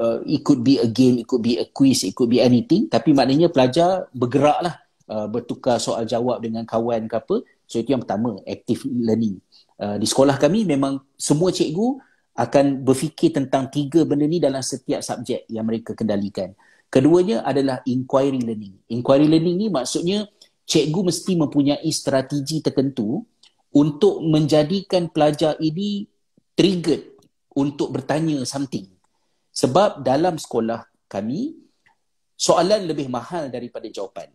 uh, it could be a game it could be a quiz it could be anything tapi maknanya pelajar bergeraklah uh, bertukar soal jawab dengan kawan ke apa so itu yang pertama active learning uh, di sekolah kami memang semua cikgu akan berfikir tentang tiga benda ni dalam setiap subjek yang mereka kendalikan Keduanya adalah inquiry learning. Inquiry learning ni maksudnya cikgu mesti mempunyai strategi tertentu untuk menjadikan pelajar ini triggered untuk bertanya something. Sebab dalam sekolah kami, soalan lebih mahal daripada jawapan.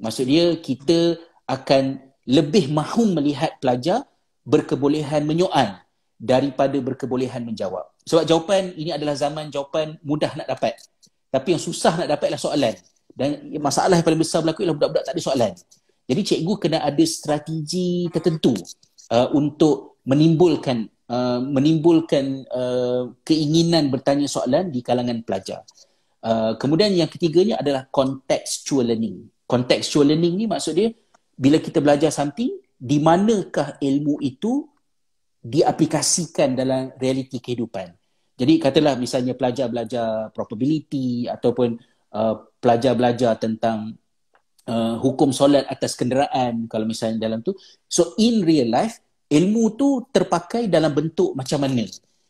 Maksudnya kita akan lebih mahu melihat pelajar berkebolehan menyoal daripada berkebolehan menjawab. Sebab jawapan ini adalah zaman jawapan mudah nak dapat. Tapi yang susah nak dapat adalah soalan. Dan masalah yang paling besar berlaku ialah budak-budak tak ada soalan. Jadi cikgu kena ada strategi tertentu uh, untuk menimbulkan uh, menimbulkan uh, keinginan bertanya soalan di kalangan pelajar. Uh, kemudian yang ketiganya adalah contextual learning. Contextual learning ni maksud dia bila kita belajar something, di manakah ilmu itu diaplikasikan dalam realiti kehidupan. Jadi katalah misalnya pelajar belajar probability ataupun uh, pelajar belajar tentang uh, hukum solat atas kenderaan kalau misalnya dalam tu. So in real life ilmu tu terpakai dalam bentuk macam mana.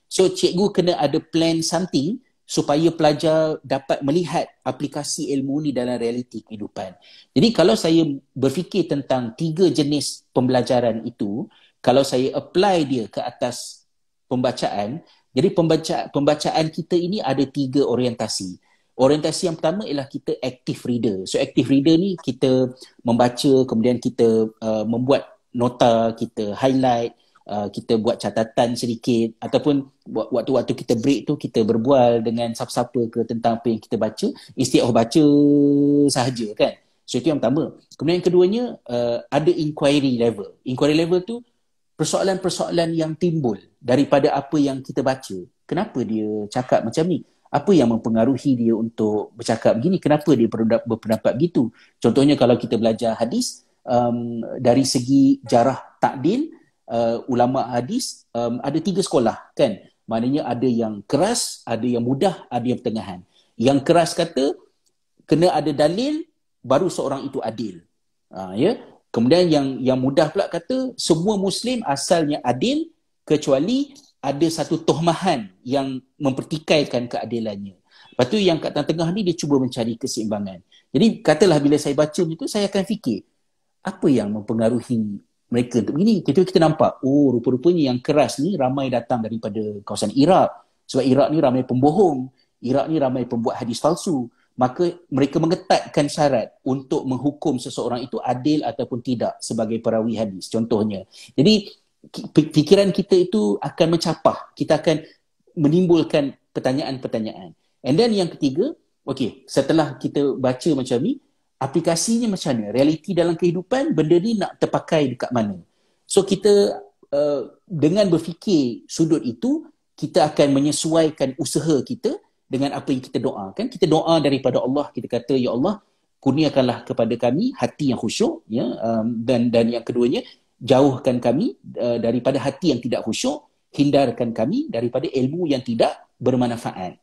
So cikgu kena ada plan something supaya pelajar dapat melihat aplikasi ilmu ni dalam realiti kehidupan. Jadi kalau saya berfikir tentang tiga jenis pembelajaran itu, kalau saya apply dia ke atas pembacaan, jadi pembaca, pembacaan kita ini ada tiga orientasi. Orientasi yang pertama ialah kita active reader. So active reader ni kita membaca kemudian kita uh, membuat nota, kita highlight, uh, kita buat catatan sedikit ataupun waktu-waktu kita break tu kita berbual dengan siapa-siapa ke tentang apa yang kita baca instead baca sahaja kan. So itu yang pertama. Kemudian yang keduanya uh, ada inquiry level. Inquiry level tu persoalan-persoalan yang timbul daripada apa yang kita baca. Kenapa dia cakap macam ni? Apa yang mempengaruhi dia untuk bercakap begini? Kenapa dia berpendapat begitu? Contohnya kalau kita belajar hadis, um, dari segi jarah takdil, uh, ulama hadis um, ada tiga sekolah kan? Maknanya ada yang keras, ada yang mudah, ada yang pertengahan. Yang keras kata, kena ada dalil, baru seorang itu adil. Uh, ya? Kemudian yang yang mudah pula kata semua muslim asalnya adil kecuali ada satu tohmahan yang mempertikaikan keadilannya. Lepas tu yang kat tengah ni dia cuba mencari keseimbangan. Jadi katalah bila saya baca itu saya akan fikir apa yang mempengaruhi mereka untuk begini. Kita kita nampak oh rupa-rupanya yang keras ni ramai datang daripada kawasan Iraq. Sebab Iraq ni ramai pembohong. Iraq ni ramai pembuat hadis palsu maka mereka mengetatkan syarat untuk menghukum seseorang itu adil ataupun tidak sebagai perawi hadis contohnya jadi fikiran kita itu akan mencapah kita akan menimbulkan pertanyaan-pertanyaan and then yang ketiga okey setelah kita baca macam ni aplikasinya macam mana? Realiti dalam kehidupan benda ni nak terpakai dekat mana? So kita uh, dengan berfikir sudut itu kita akan menyesuaikan usaha kita dengan apa yang kita doakan. Kita doa daripada Allah. Kita kata ya Allah kurniakanlah kepada kami hati yang khusyuk ya um, dan dan yang keduanya jauhkan kami uh, daripada hati yang tidak khusyuk. Hindarkan kami daripada ilmu yang tidak bermanfaat.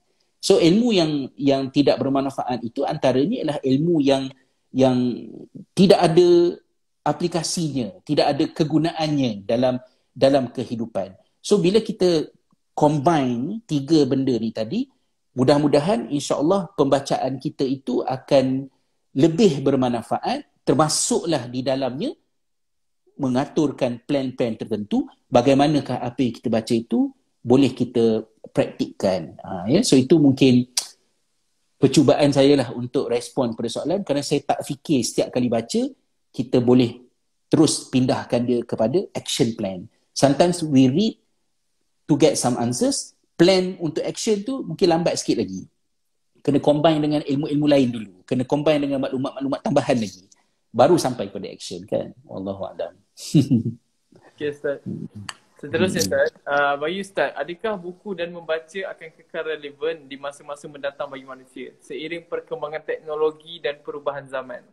So ilmu yang yang tidak bermanfaat itu antaranya ialah ilmu yang yang tidak ada aplikasinya tidak ada kegunaannya dalam dalam kehidupan. So bila kita combine tiga benda ni tadi mudah-mudahan insya-Allah pembacaan kita itu akan lebih bermanfaat termasuklah di dalamnya mengaturkan plan-plan tertentu bagaimanakah apa yang kita baca itu boleh kita praktikkan. Ha, ya? So itu mungkin percubaan saya lah untuk respon pada soalan kerana saya tak fikir setiap kali baca kita boleh terus pindahkan dia kepada action plan sometimes we read to get some answers plan untuk action tu mungkin lambat sikit lagi. Kena combine dengan ilmu-ilmu lain dulu. Kena combine dengan maklumat-maklumat tambahan lagi. Baru sampai pada action kan. Wallahu a'lam. [LAUGHS] Okay Ustaz. Seterusnya Ustaz, uh, bagi Ustaz, adakah buku dan membaca akan kekal relevan di masa-masa mendatang bagi manusia seiring perkembangan teknologi dan perubahan zaman?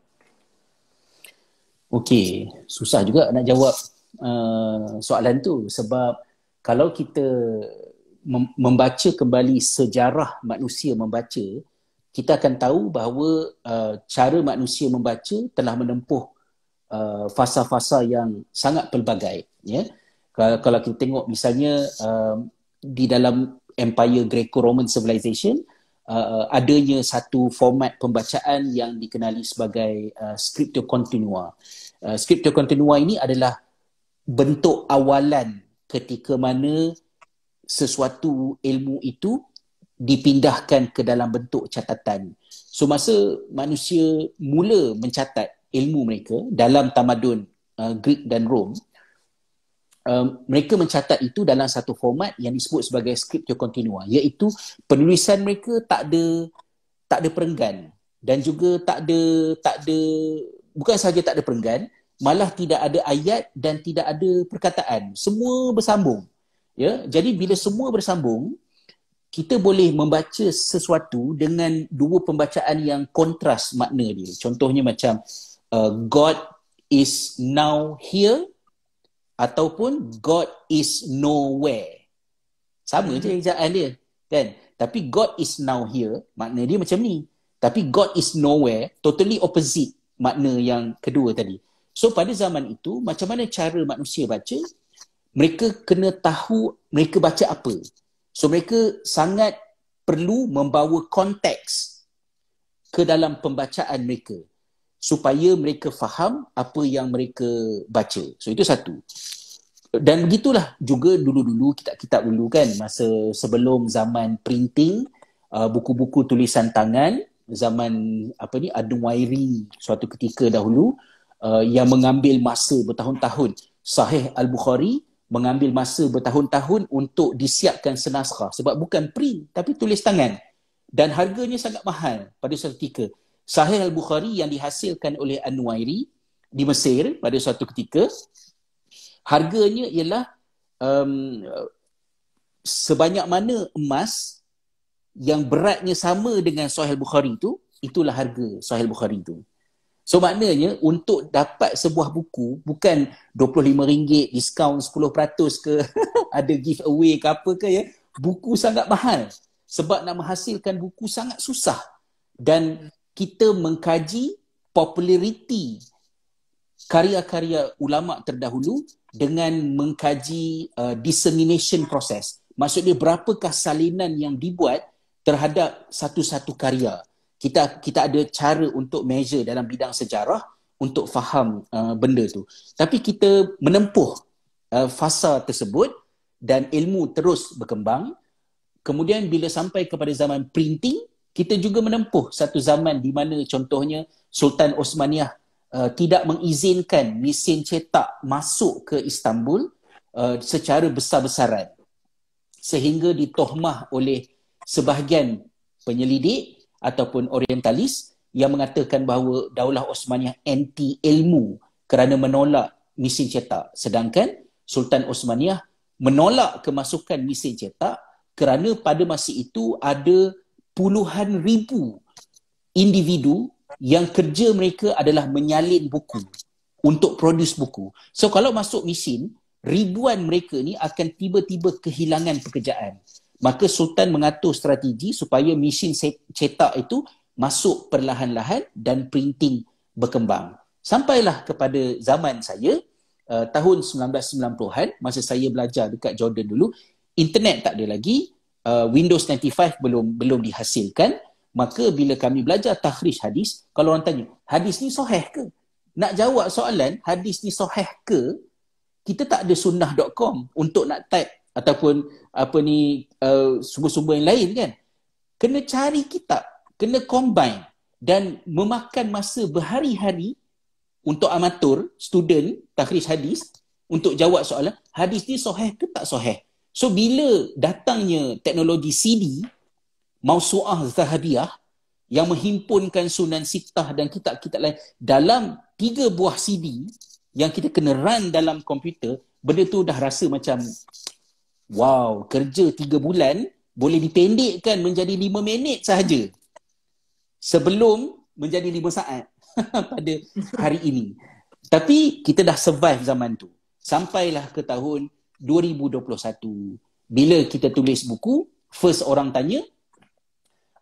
Okey, susah juga nak jawab uh, soalan tu sebab kalau kita mem- membaca kembali sejarah manusia membaca, kita akan tahu bahawa uh, cara manusia membaca telah menempuh uh, fasa-fasa yang sangat pelbagai. Ya, kalau, kalau kita tengok misalnya uh, di dalam Empire Greco-Roman Civilization, uh, adanya satu format pembacaan yang dikenali sebagai uh, scriptio continua. Uh, scriptio continua ini adalah bentuk awalan ketika mana sesuatu ilmu itu dipindahkan ke dalam bentuk catatan. So masa manusia mula mencatat ilmu mereka dalam tamadun uh, Greek dan Rome, um, mereka mencatat itu dalam satu format yang disebut sebagai scriptio continua iaitu penulisan mereka tak ada tak ada perenggan dan juga tak ada tak ada bukan saja tak ada perenggan malah tidak ada ayat dan tidak ada perkataan. Semua bersambung ya. Jadi bila semua bersambung kita boleh membaca sesuatu dengan dua pembacaan yang kontras makna dia. Contohnya macam uh, god is now here ataupun God is nowhere. Sama hmm. je ejaan dia. Kan? Tapi God is now here, makna dia macam ni. Tapi God is nowhere, totally opposite makna yang kedua tadi. So pada zaman itu, macam mana cara manusia baca? Mereka kena tahu mereka baca apa. So mereka sangat perlu membawa konteks ke dalam pembacaan mereka supaya mereka faham apa yang mereka baca. So itu satu. Dan begitulah juga dulu-dulu kitab-kitab dulu kan. Masa sebelum zaman printing uh, buku-buku tulisan tangan zaman apa ni Adwairi suatu ketika dahulu uh, yang mengambil masa bertahun-tahun. Sahih Al-Bukhari mengambil masa bertahun-tahun untuk disiapkan senaskah sebab bukan print tapi tulis tangan. Dan harganya sangat mahal pada suatu ketika Sahih Al-Bukhari yang dihasilkan oleh An-Nuwairi di Mesir pada suatu ketika harganya ialah um, sebanyak mana emas yang beratnya sama dengan Sahih Al-Bukhari itu itulah harga Sahih Al-Bukhari itu so maknanya untuk dapat sebuah buku bukan RM25 diskaun 10% ke [LAUGHS] ada giveaway ke apa ke ya buku sangat mahal. Sebab nak menghasilkan buku sangat susah. Dan kita mengkaji populariti karya-karya ulama terdahulu dengan mengkaji uh, dissemination process. Maksudnya berapakah salinan yang dibuat terhadap satu-satu karya. Kita kita ada cara untuk measure dalam bidang sejarah untuk faham uh, benda tu. Tapi kita menempuh uh, fasa tersebut dan ilmu terus berkembang. Kemudian bila sampai kepada zaman printing, kita juga menempuh satu zaman di mana contohnya Sultan Osmaniyah uh, tidak mengizinkan mesin cetak masuk ke Istanbul uh, secara besar-besaran. Sehingga ditohmah oleh sebahagian penyelidik ataupun orientalis yang mengatakan bahawa Daulah Osmaniyah anti ilmu kerana menolak mesin cetak. Sedangkan Sultan Osmaniyah menolak kemasukan mesin cetak kerana pada masa itu ada puluhan ribu individu yang kerja mereka adalah menyalin buku untuk produce buku. So kalau masuk mesin, ribuan mereka ni akan tiba-tiba kehilangan pekerjaan. Maka Sultan mengatur strategi supaya mesin cetak itu masuk perlahan-lahan dan printing berkembang. Sampailah kepada zaman saya, uh, tahun 1990-an, masa saya belajar dekat Jordan dulu, internet tak ada lagi, uh, Windows 95 belum belum dihasilkan maka bila kami belajar takhrij hadis kalau orang tanya hadis ni sahih ke? Nak jawab soalan hadis ni sahih ke? Kita tak ada sunnah.com untuk nak type ataupun apa ni uh, sumber-sumber yang lain kan? Kena cari kitab kena combine dan memakan masa berhari-hari untuk amatur student takhrij hadis untuk jawab soalan hadis ni sahih ke tak sahih So bila datangnya teknologi CD, Mausu'ah Zahabiyah yang menghimpunkan Sunan Sittah dan kitab-kitab lain dalam tiga buah CD yang kita kena run dalam komputer, benda tu dah rasa macam wow, kerja tiga bulan boleh dipendekkan menjadi lima minit sahaja sebelum menjadi lima saat [LAUGHS] pada hari ini. Tapi kita dah survive zaman tu. Sampailah ke tahun 2021. Bila kita tulis buku, first orang tanya,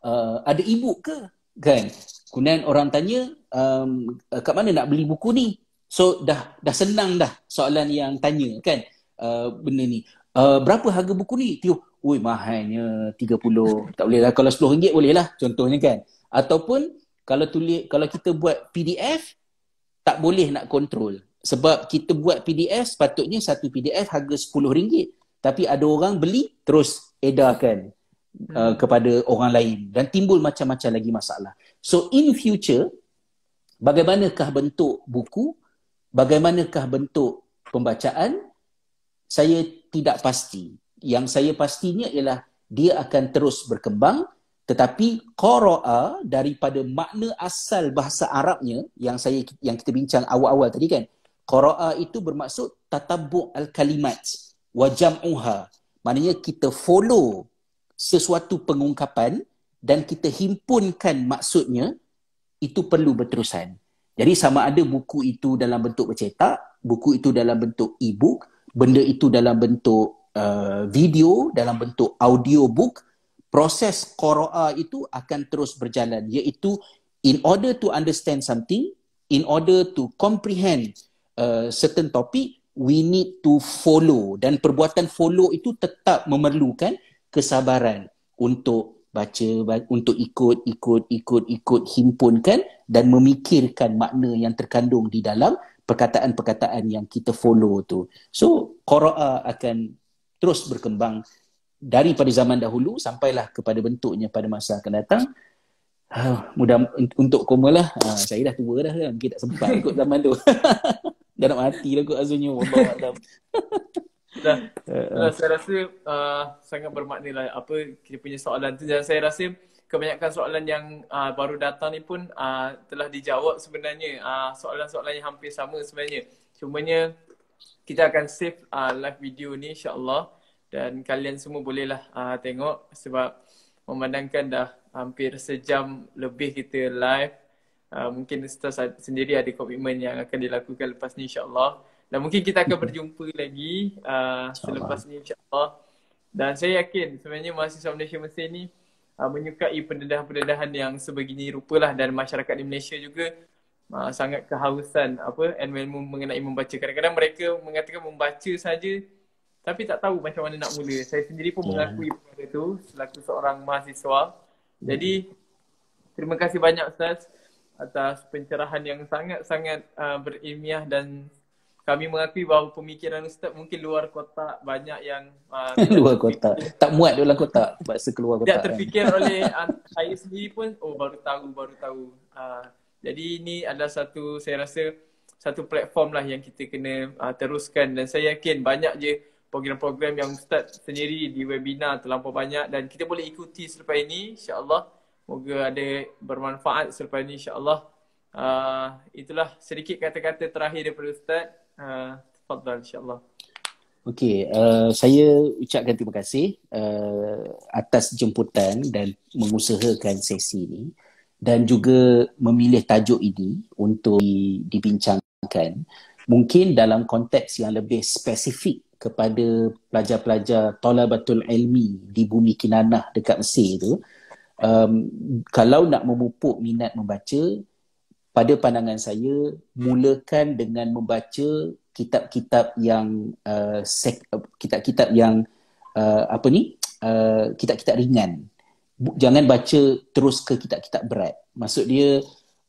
uh, ada e-book ke? Kan? Kemudian orang tanya, um, kat mana nak beli buku ni? So dah dah senang dah soalan yang tanya kan uh, benda ni. Uh, berapa harga buku ni? Tio, oi mahalnya 30. Tak boleh lah kalau RM10 boleh lah contohnya kan. Ataupun kalau tulis kalau kita buat PDF tak boleh nak kontrol. Sebab kita buat PDF sepatutnya satu PDF harga RM10. Tapi ada orang beli terus edarkan uh, kepada orang lain dan timbul macam-macam lagi masalah. So in future bagaimanakah bentuk buku bagaimanakah bentuk pembacaan saya tidak pasti yang saya pastinya ialah dia akan terus berkembang tetapi qara'a daripada makna asal bahasa Arabnya yang saya yang kita bincang awal-awal tadi kan qara'a itu bermaksud tatabbu' al-kalimat wa jam'uha. Maknanya kita follow sesuatu pengungkapan dan kita himpunkan maksudnya itu perlu berterusan. Jadi sama ada buku itu dalam bentuk bercetak, buku itu dalam bentuk e-book, benda itu dalam bentuk uh, video, dalam bentuk audio book, proses qiraah itu akan terus berjalan iaitu in order to understand something, in order to comprehend uh, certain topic, we need to follow dan perbuatan follow itu tetap memerlukan kesabaran untuk baca untuk ikut ikut ikut ikut himpunkan dan memikirkan makna yang terkandung di dalam perkataan-perkataan yang kita follow tu. So Qira'a akan terus berkembang daripada zaman dahulu sampailah kepada bentuknya pada masa akan datang. Uh, mudah untuk koma lah. Uh, saya dah tua dah kan. Mungkin tak sempat ikut zaman tu. [LAUGHS] dah nak mati lah kot azunnya. Wallahualam. [LAUGHS] Dah, uh, saya rasa uh, sangat bermakna lah apa kita punya soalan tu. Dan saya rasa kebanyakan soalan yang uh, baru datang ni pun uh, telah dijawab sebenarnya. Uh, soalan-soalan yang hampir sama sebenarnya. Cumanya kita akan save uh, live video ni insyaAllah. Dan kalian semua bolehlah uh, tengok sebab memandangkan dah hampir sejam lebih kita live uh, mungkin Ustaz sendiri ada komitmen yang akan dilakukan lepas ni insyaAllah dan mungkin kita akan berjumpa lagi uh, selepas ni insyaAllah. Dan saya yakin sebenarnya mahasiswa Malaysia Mesir ni uh, menyukai pendedahan-pendedahan yang sebegini rupalah dan masyarakat di Malaysia juga uh, sangat kehausan apa ilmu mengenai membaca. Kadang-kadang mereka mengatakan membaca saja tapi tak tahu macam mana nak mula. Saya sendiri pun yeah. mengakui perkara itu selaku seorang mahasiswa. Jadi terima kasih banyak Ustaz atas pencerahan yang sangat-sangat uh, berilmiah dan kami mengakui bahawa pemikiran Ustaz mungkin luar kotak banyak yang uh, [LAUGHS] luar kotak. Tak muat dalam kotak bahasa keluar kotak tidak terfikir kan? [LAUGHS] oleh saya sendiri pun oh baru tahu baru tahu. Uh, jadi ini adalah satu saya rasa satu platform lah yang kita kena uh, teruskan. Dan saya yakin banyak je program-program yang Ustaz sendiri di webinar terlampau banyak dan kita boleh ikuti selepas ini insyaAllah moga ada bermanfaat selepas ini insyaAllah uh, itulah sedikit kata-kata terakhir daripada Ustaz Uh, tafadhal insyaAllah. Okey, uh, saya ucapkan terima kasih uh, atas jemputan dan mengusahakan sesi ini dan juga memilih tajuk ini untuk dibincangkan. Mungkin dalam konteks yang lebih spesifik kepada pelajar-pelajar tolabatul ilmi di bumi Kinanah dekat Mesir itu, um, kalau nak memupuk minat membaca, pada pandangan saya mulakan dengan membaca kitab-kitab yang uh, sek, kitab-kitab yang uh, apa ni? Uh, kitab-kitab ringan. Jangan baca terus ke kitab-kitab berat. Maksud dia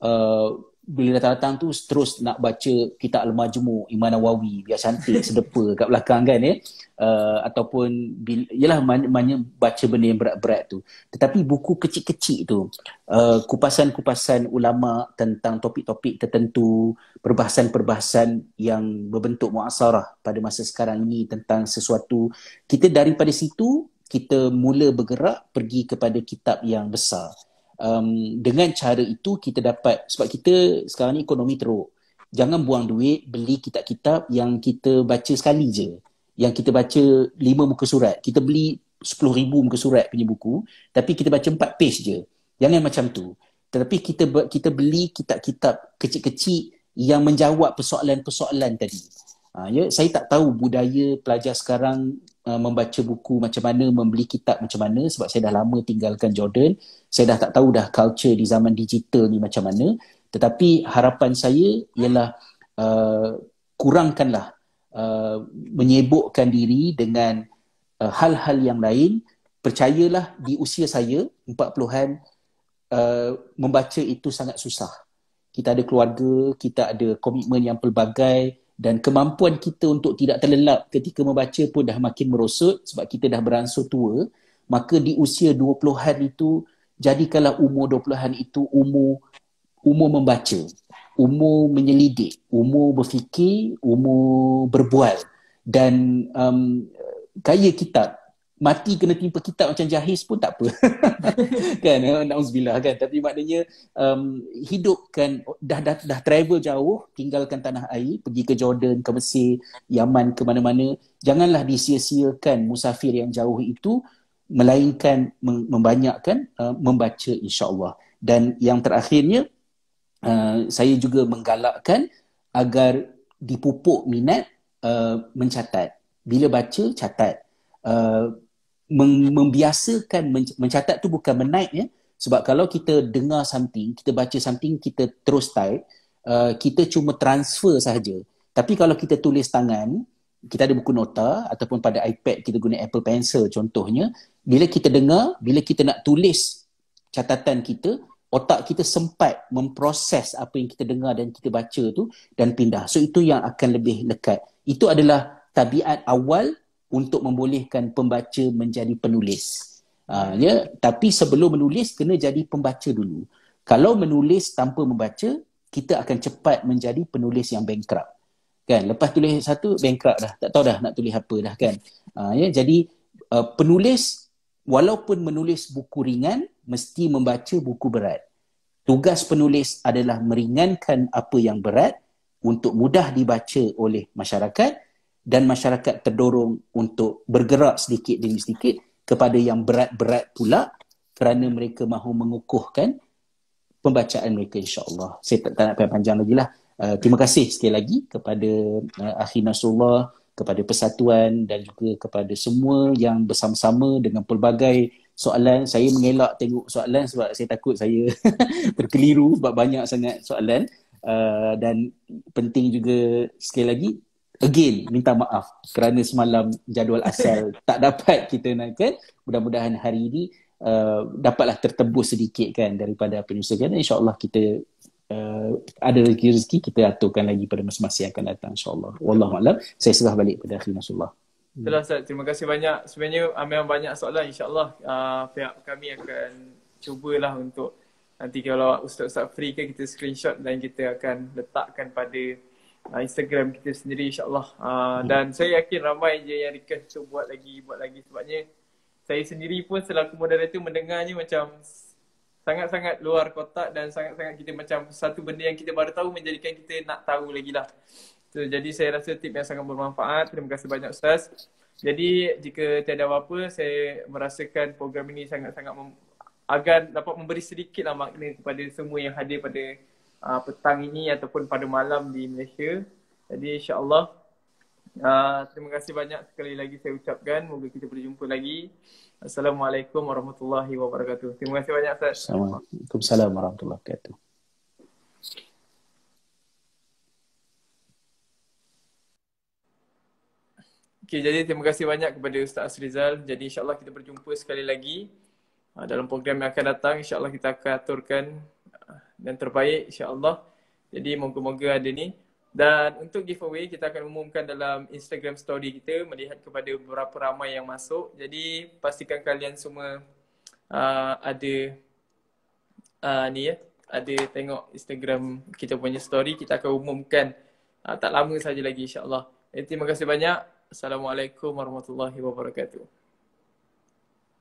uh, bila datang-datang tu terus nak baca kitab Al-Majmu' Imam Nawawi biar cantik sedepa kat belakang kan ya. Uh, ataupun yalah banyak baca benda yang berat-berat tu. Tetapi buku kecil-kecil tu uh, kupasan-kupasan ulama tentang topik-topik tertentu perbahasan-perbahasan yang berbentuk muasarah pada masa sekarang ini tentang sesuatu kita daripada situ kita mula bergerak pergi kepada kitab yang besar um, dengan cara itu kita dapat sebab kita sekarang ni ekonomi teruk. Jangan buang duit beli kitab-kitab yang kita baca sekali je. Yang kita baca lima muka surat. Kita beli sepuluh ribu muka surat punya buku tapi kita baca empat page je. Jangan macam tu. Tetapi kita kita beli kitab-kitab kecil-kecil yang menjawab persoalan-persoalan tadi. Uh, ya, saya tak tahu budaya pelajar sekarang uh, membaca buku macam mana, membeli kitab macam mana sebab saya dah lama tinggalkan Jordan. Saya dah tak tahu dah culture di zaman digital ni macam mana. Tetapi harapan saya ialah uh, kurangkanlah uh, menyebukkan diri dengan uh, hal-hal yang lain. Percayalah di usia saya, 40-an, uh, membaca itu sangat susah. Kita ada keluarga, kita ada komitmen yang pelbagai dan kemampuan kita untuk tidak terlelap ketika membaca pun dah makin merosot sebab kita dah beransur tua. Maka di usia 20-an itu, jadikanlah umur 20-an itu umur umur membaca, umur menyelidik, umur berfikir, umur berbual dan um, kaya kitab mati kena timpa kitab macam jahiz pun tak apa. [LAUGHS] Kan eh, nauzubillah kan. Tapi maknanya um, hidup kan dah, dah dah travel jauh tinggalkan tanah air pergi ke Jordan ke Mesir Yaman ke mana-mana janganlah disia-siakan musafir yang jauh itu melainkan membanyakkan uh, membaca insya-Allah. Dan yang terakhirnya uh, saya juga menggalakkan agar dipupuk minat uh, mencatat. Bila baca catat. Uh, membiasakan mencatat tu bukan menaik ya sebab kalau kita dengar something kita baca something kita terus type uh, kita cuma transfer saja tapi kalau kita tulis tangan kita ada buku nota ataupun pada iPad kita guna Apple Pencil contohnya bila kita dengar bila kita nak tulis catatan kita otak kita sempat memproses apa yang kita dengar dan kita baca tu dan pindah. So itu yang akan lebih lekat. Itu adalah tabiat awal untuk membolehkan pembaca menjadi penulis. Uh, ya, tapi sebelum menulis kena jadi pembaca dulu. Kalau menulis tanpa membaca, kita akan cepat menjadi penulis yang bankrupt. Kan? Lepas tulis satu bankrupt dah. Tak tahu dah nak tulis apa dah kan. Uh, ya, jadi uh, penulis walaupun menulis buku ringan mesti membaca buku berat. Tugas penulis adalah meringankan apa yang berat untuk mudah dibaca oleh masyarakat dan masyarakat terdorong untuk bergerak sedikit demi sedikit kepada yang berat-berat pula kerana mereka mahu mengukuhkan pembacaan mereka insyaAllah. Saya tak, tak nak panjang lagi lah. Uh, terima kasih sekali lagi kepada uh, Akhi Nasrullah, kepada Persatuan dan juga kepada semua yang bersama-sama dengan pelbagai soalan. Saya mengelak tengok soalan sebab saya takut saya [LAUGHS] terkeliru sebab banyak sangat soalan. Uh, dan penting juga sekali lagi again minta maaf kerana semalam jadual asal [LAUGHS] tak dapat kita nak kan? Mudah-mudahan hari ini uh, dapatlah tertebus sedikit kan daripada apa yang disediakan insyaallah kita uh, ada rezeki-rezeki kita aturkan lagi pada masa-masa yang akan datang insyaallah. Wallahu alam. Saya serah balik pada akhir Rasulullah. Itulah Ustaz, terima kasih banyak. Sebenarnya memang banyak soalan insyaAllah uh, pihak kami akan cubalah untuk nanti kalau Ustaz-Ustaz free ke kita screenshot dan kita akan letakkan pada uh, Instagram kita sendiri insyaAllah. Uh, hmm. dan saya yakin ramai je yang request tu buat lagi buat lagi. Sebabnya saya sendiri pun selaku moderator mendengarnya macam sangat-sangat luar kotak dan sangat-sangat kita macam satu benda yang kita baru tahu menjadikan kita nak tahu lagi lah. So, jadi saya rasa tip yang sangat bermanfaat. Terima kasih banyak Ustaz. Jadi jika tiada apa-apa saya merasakan program ini sangat-sangat mem- agar dapat memberi sedikit lah makna kepada semua yang hadir pada uh, petang ini ataupun pada malam di Malaysia. Jadi insyaAllah uh, terima kasih banyak sekali lagi saya ucapkan. Moga kita berjumpa lagi. Assalamualaikum warahmatullahi wabarakatuh. Terima kasih banyak Ustaz. Assalamualaikum warahmatullahi wabarakatuh. Okay, jadi terima kasih banyak kepada Ustaz Rizal. Jadi insyaAllah kita berjumpa sekali lagi uh, dalam program yang akan datang. InsyaAllah kita akan aturkan dan terbaik insyaAllah. Jadi moga-moga ada ni. Dan untuk giveaway kita akan umumkan dalam Instagram story kita melihat kepada beberapa ramai yang masuk. Jadi pastikan kalian semua uh, ada uh, ni ya. Ada tengok Instagram kita punya story. Kita akan umumkan uh, tak lama saja lagi insyaAllah. Jadi terima kasih banyak. Assalamualaikum warahmatullahi wabarakatuh.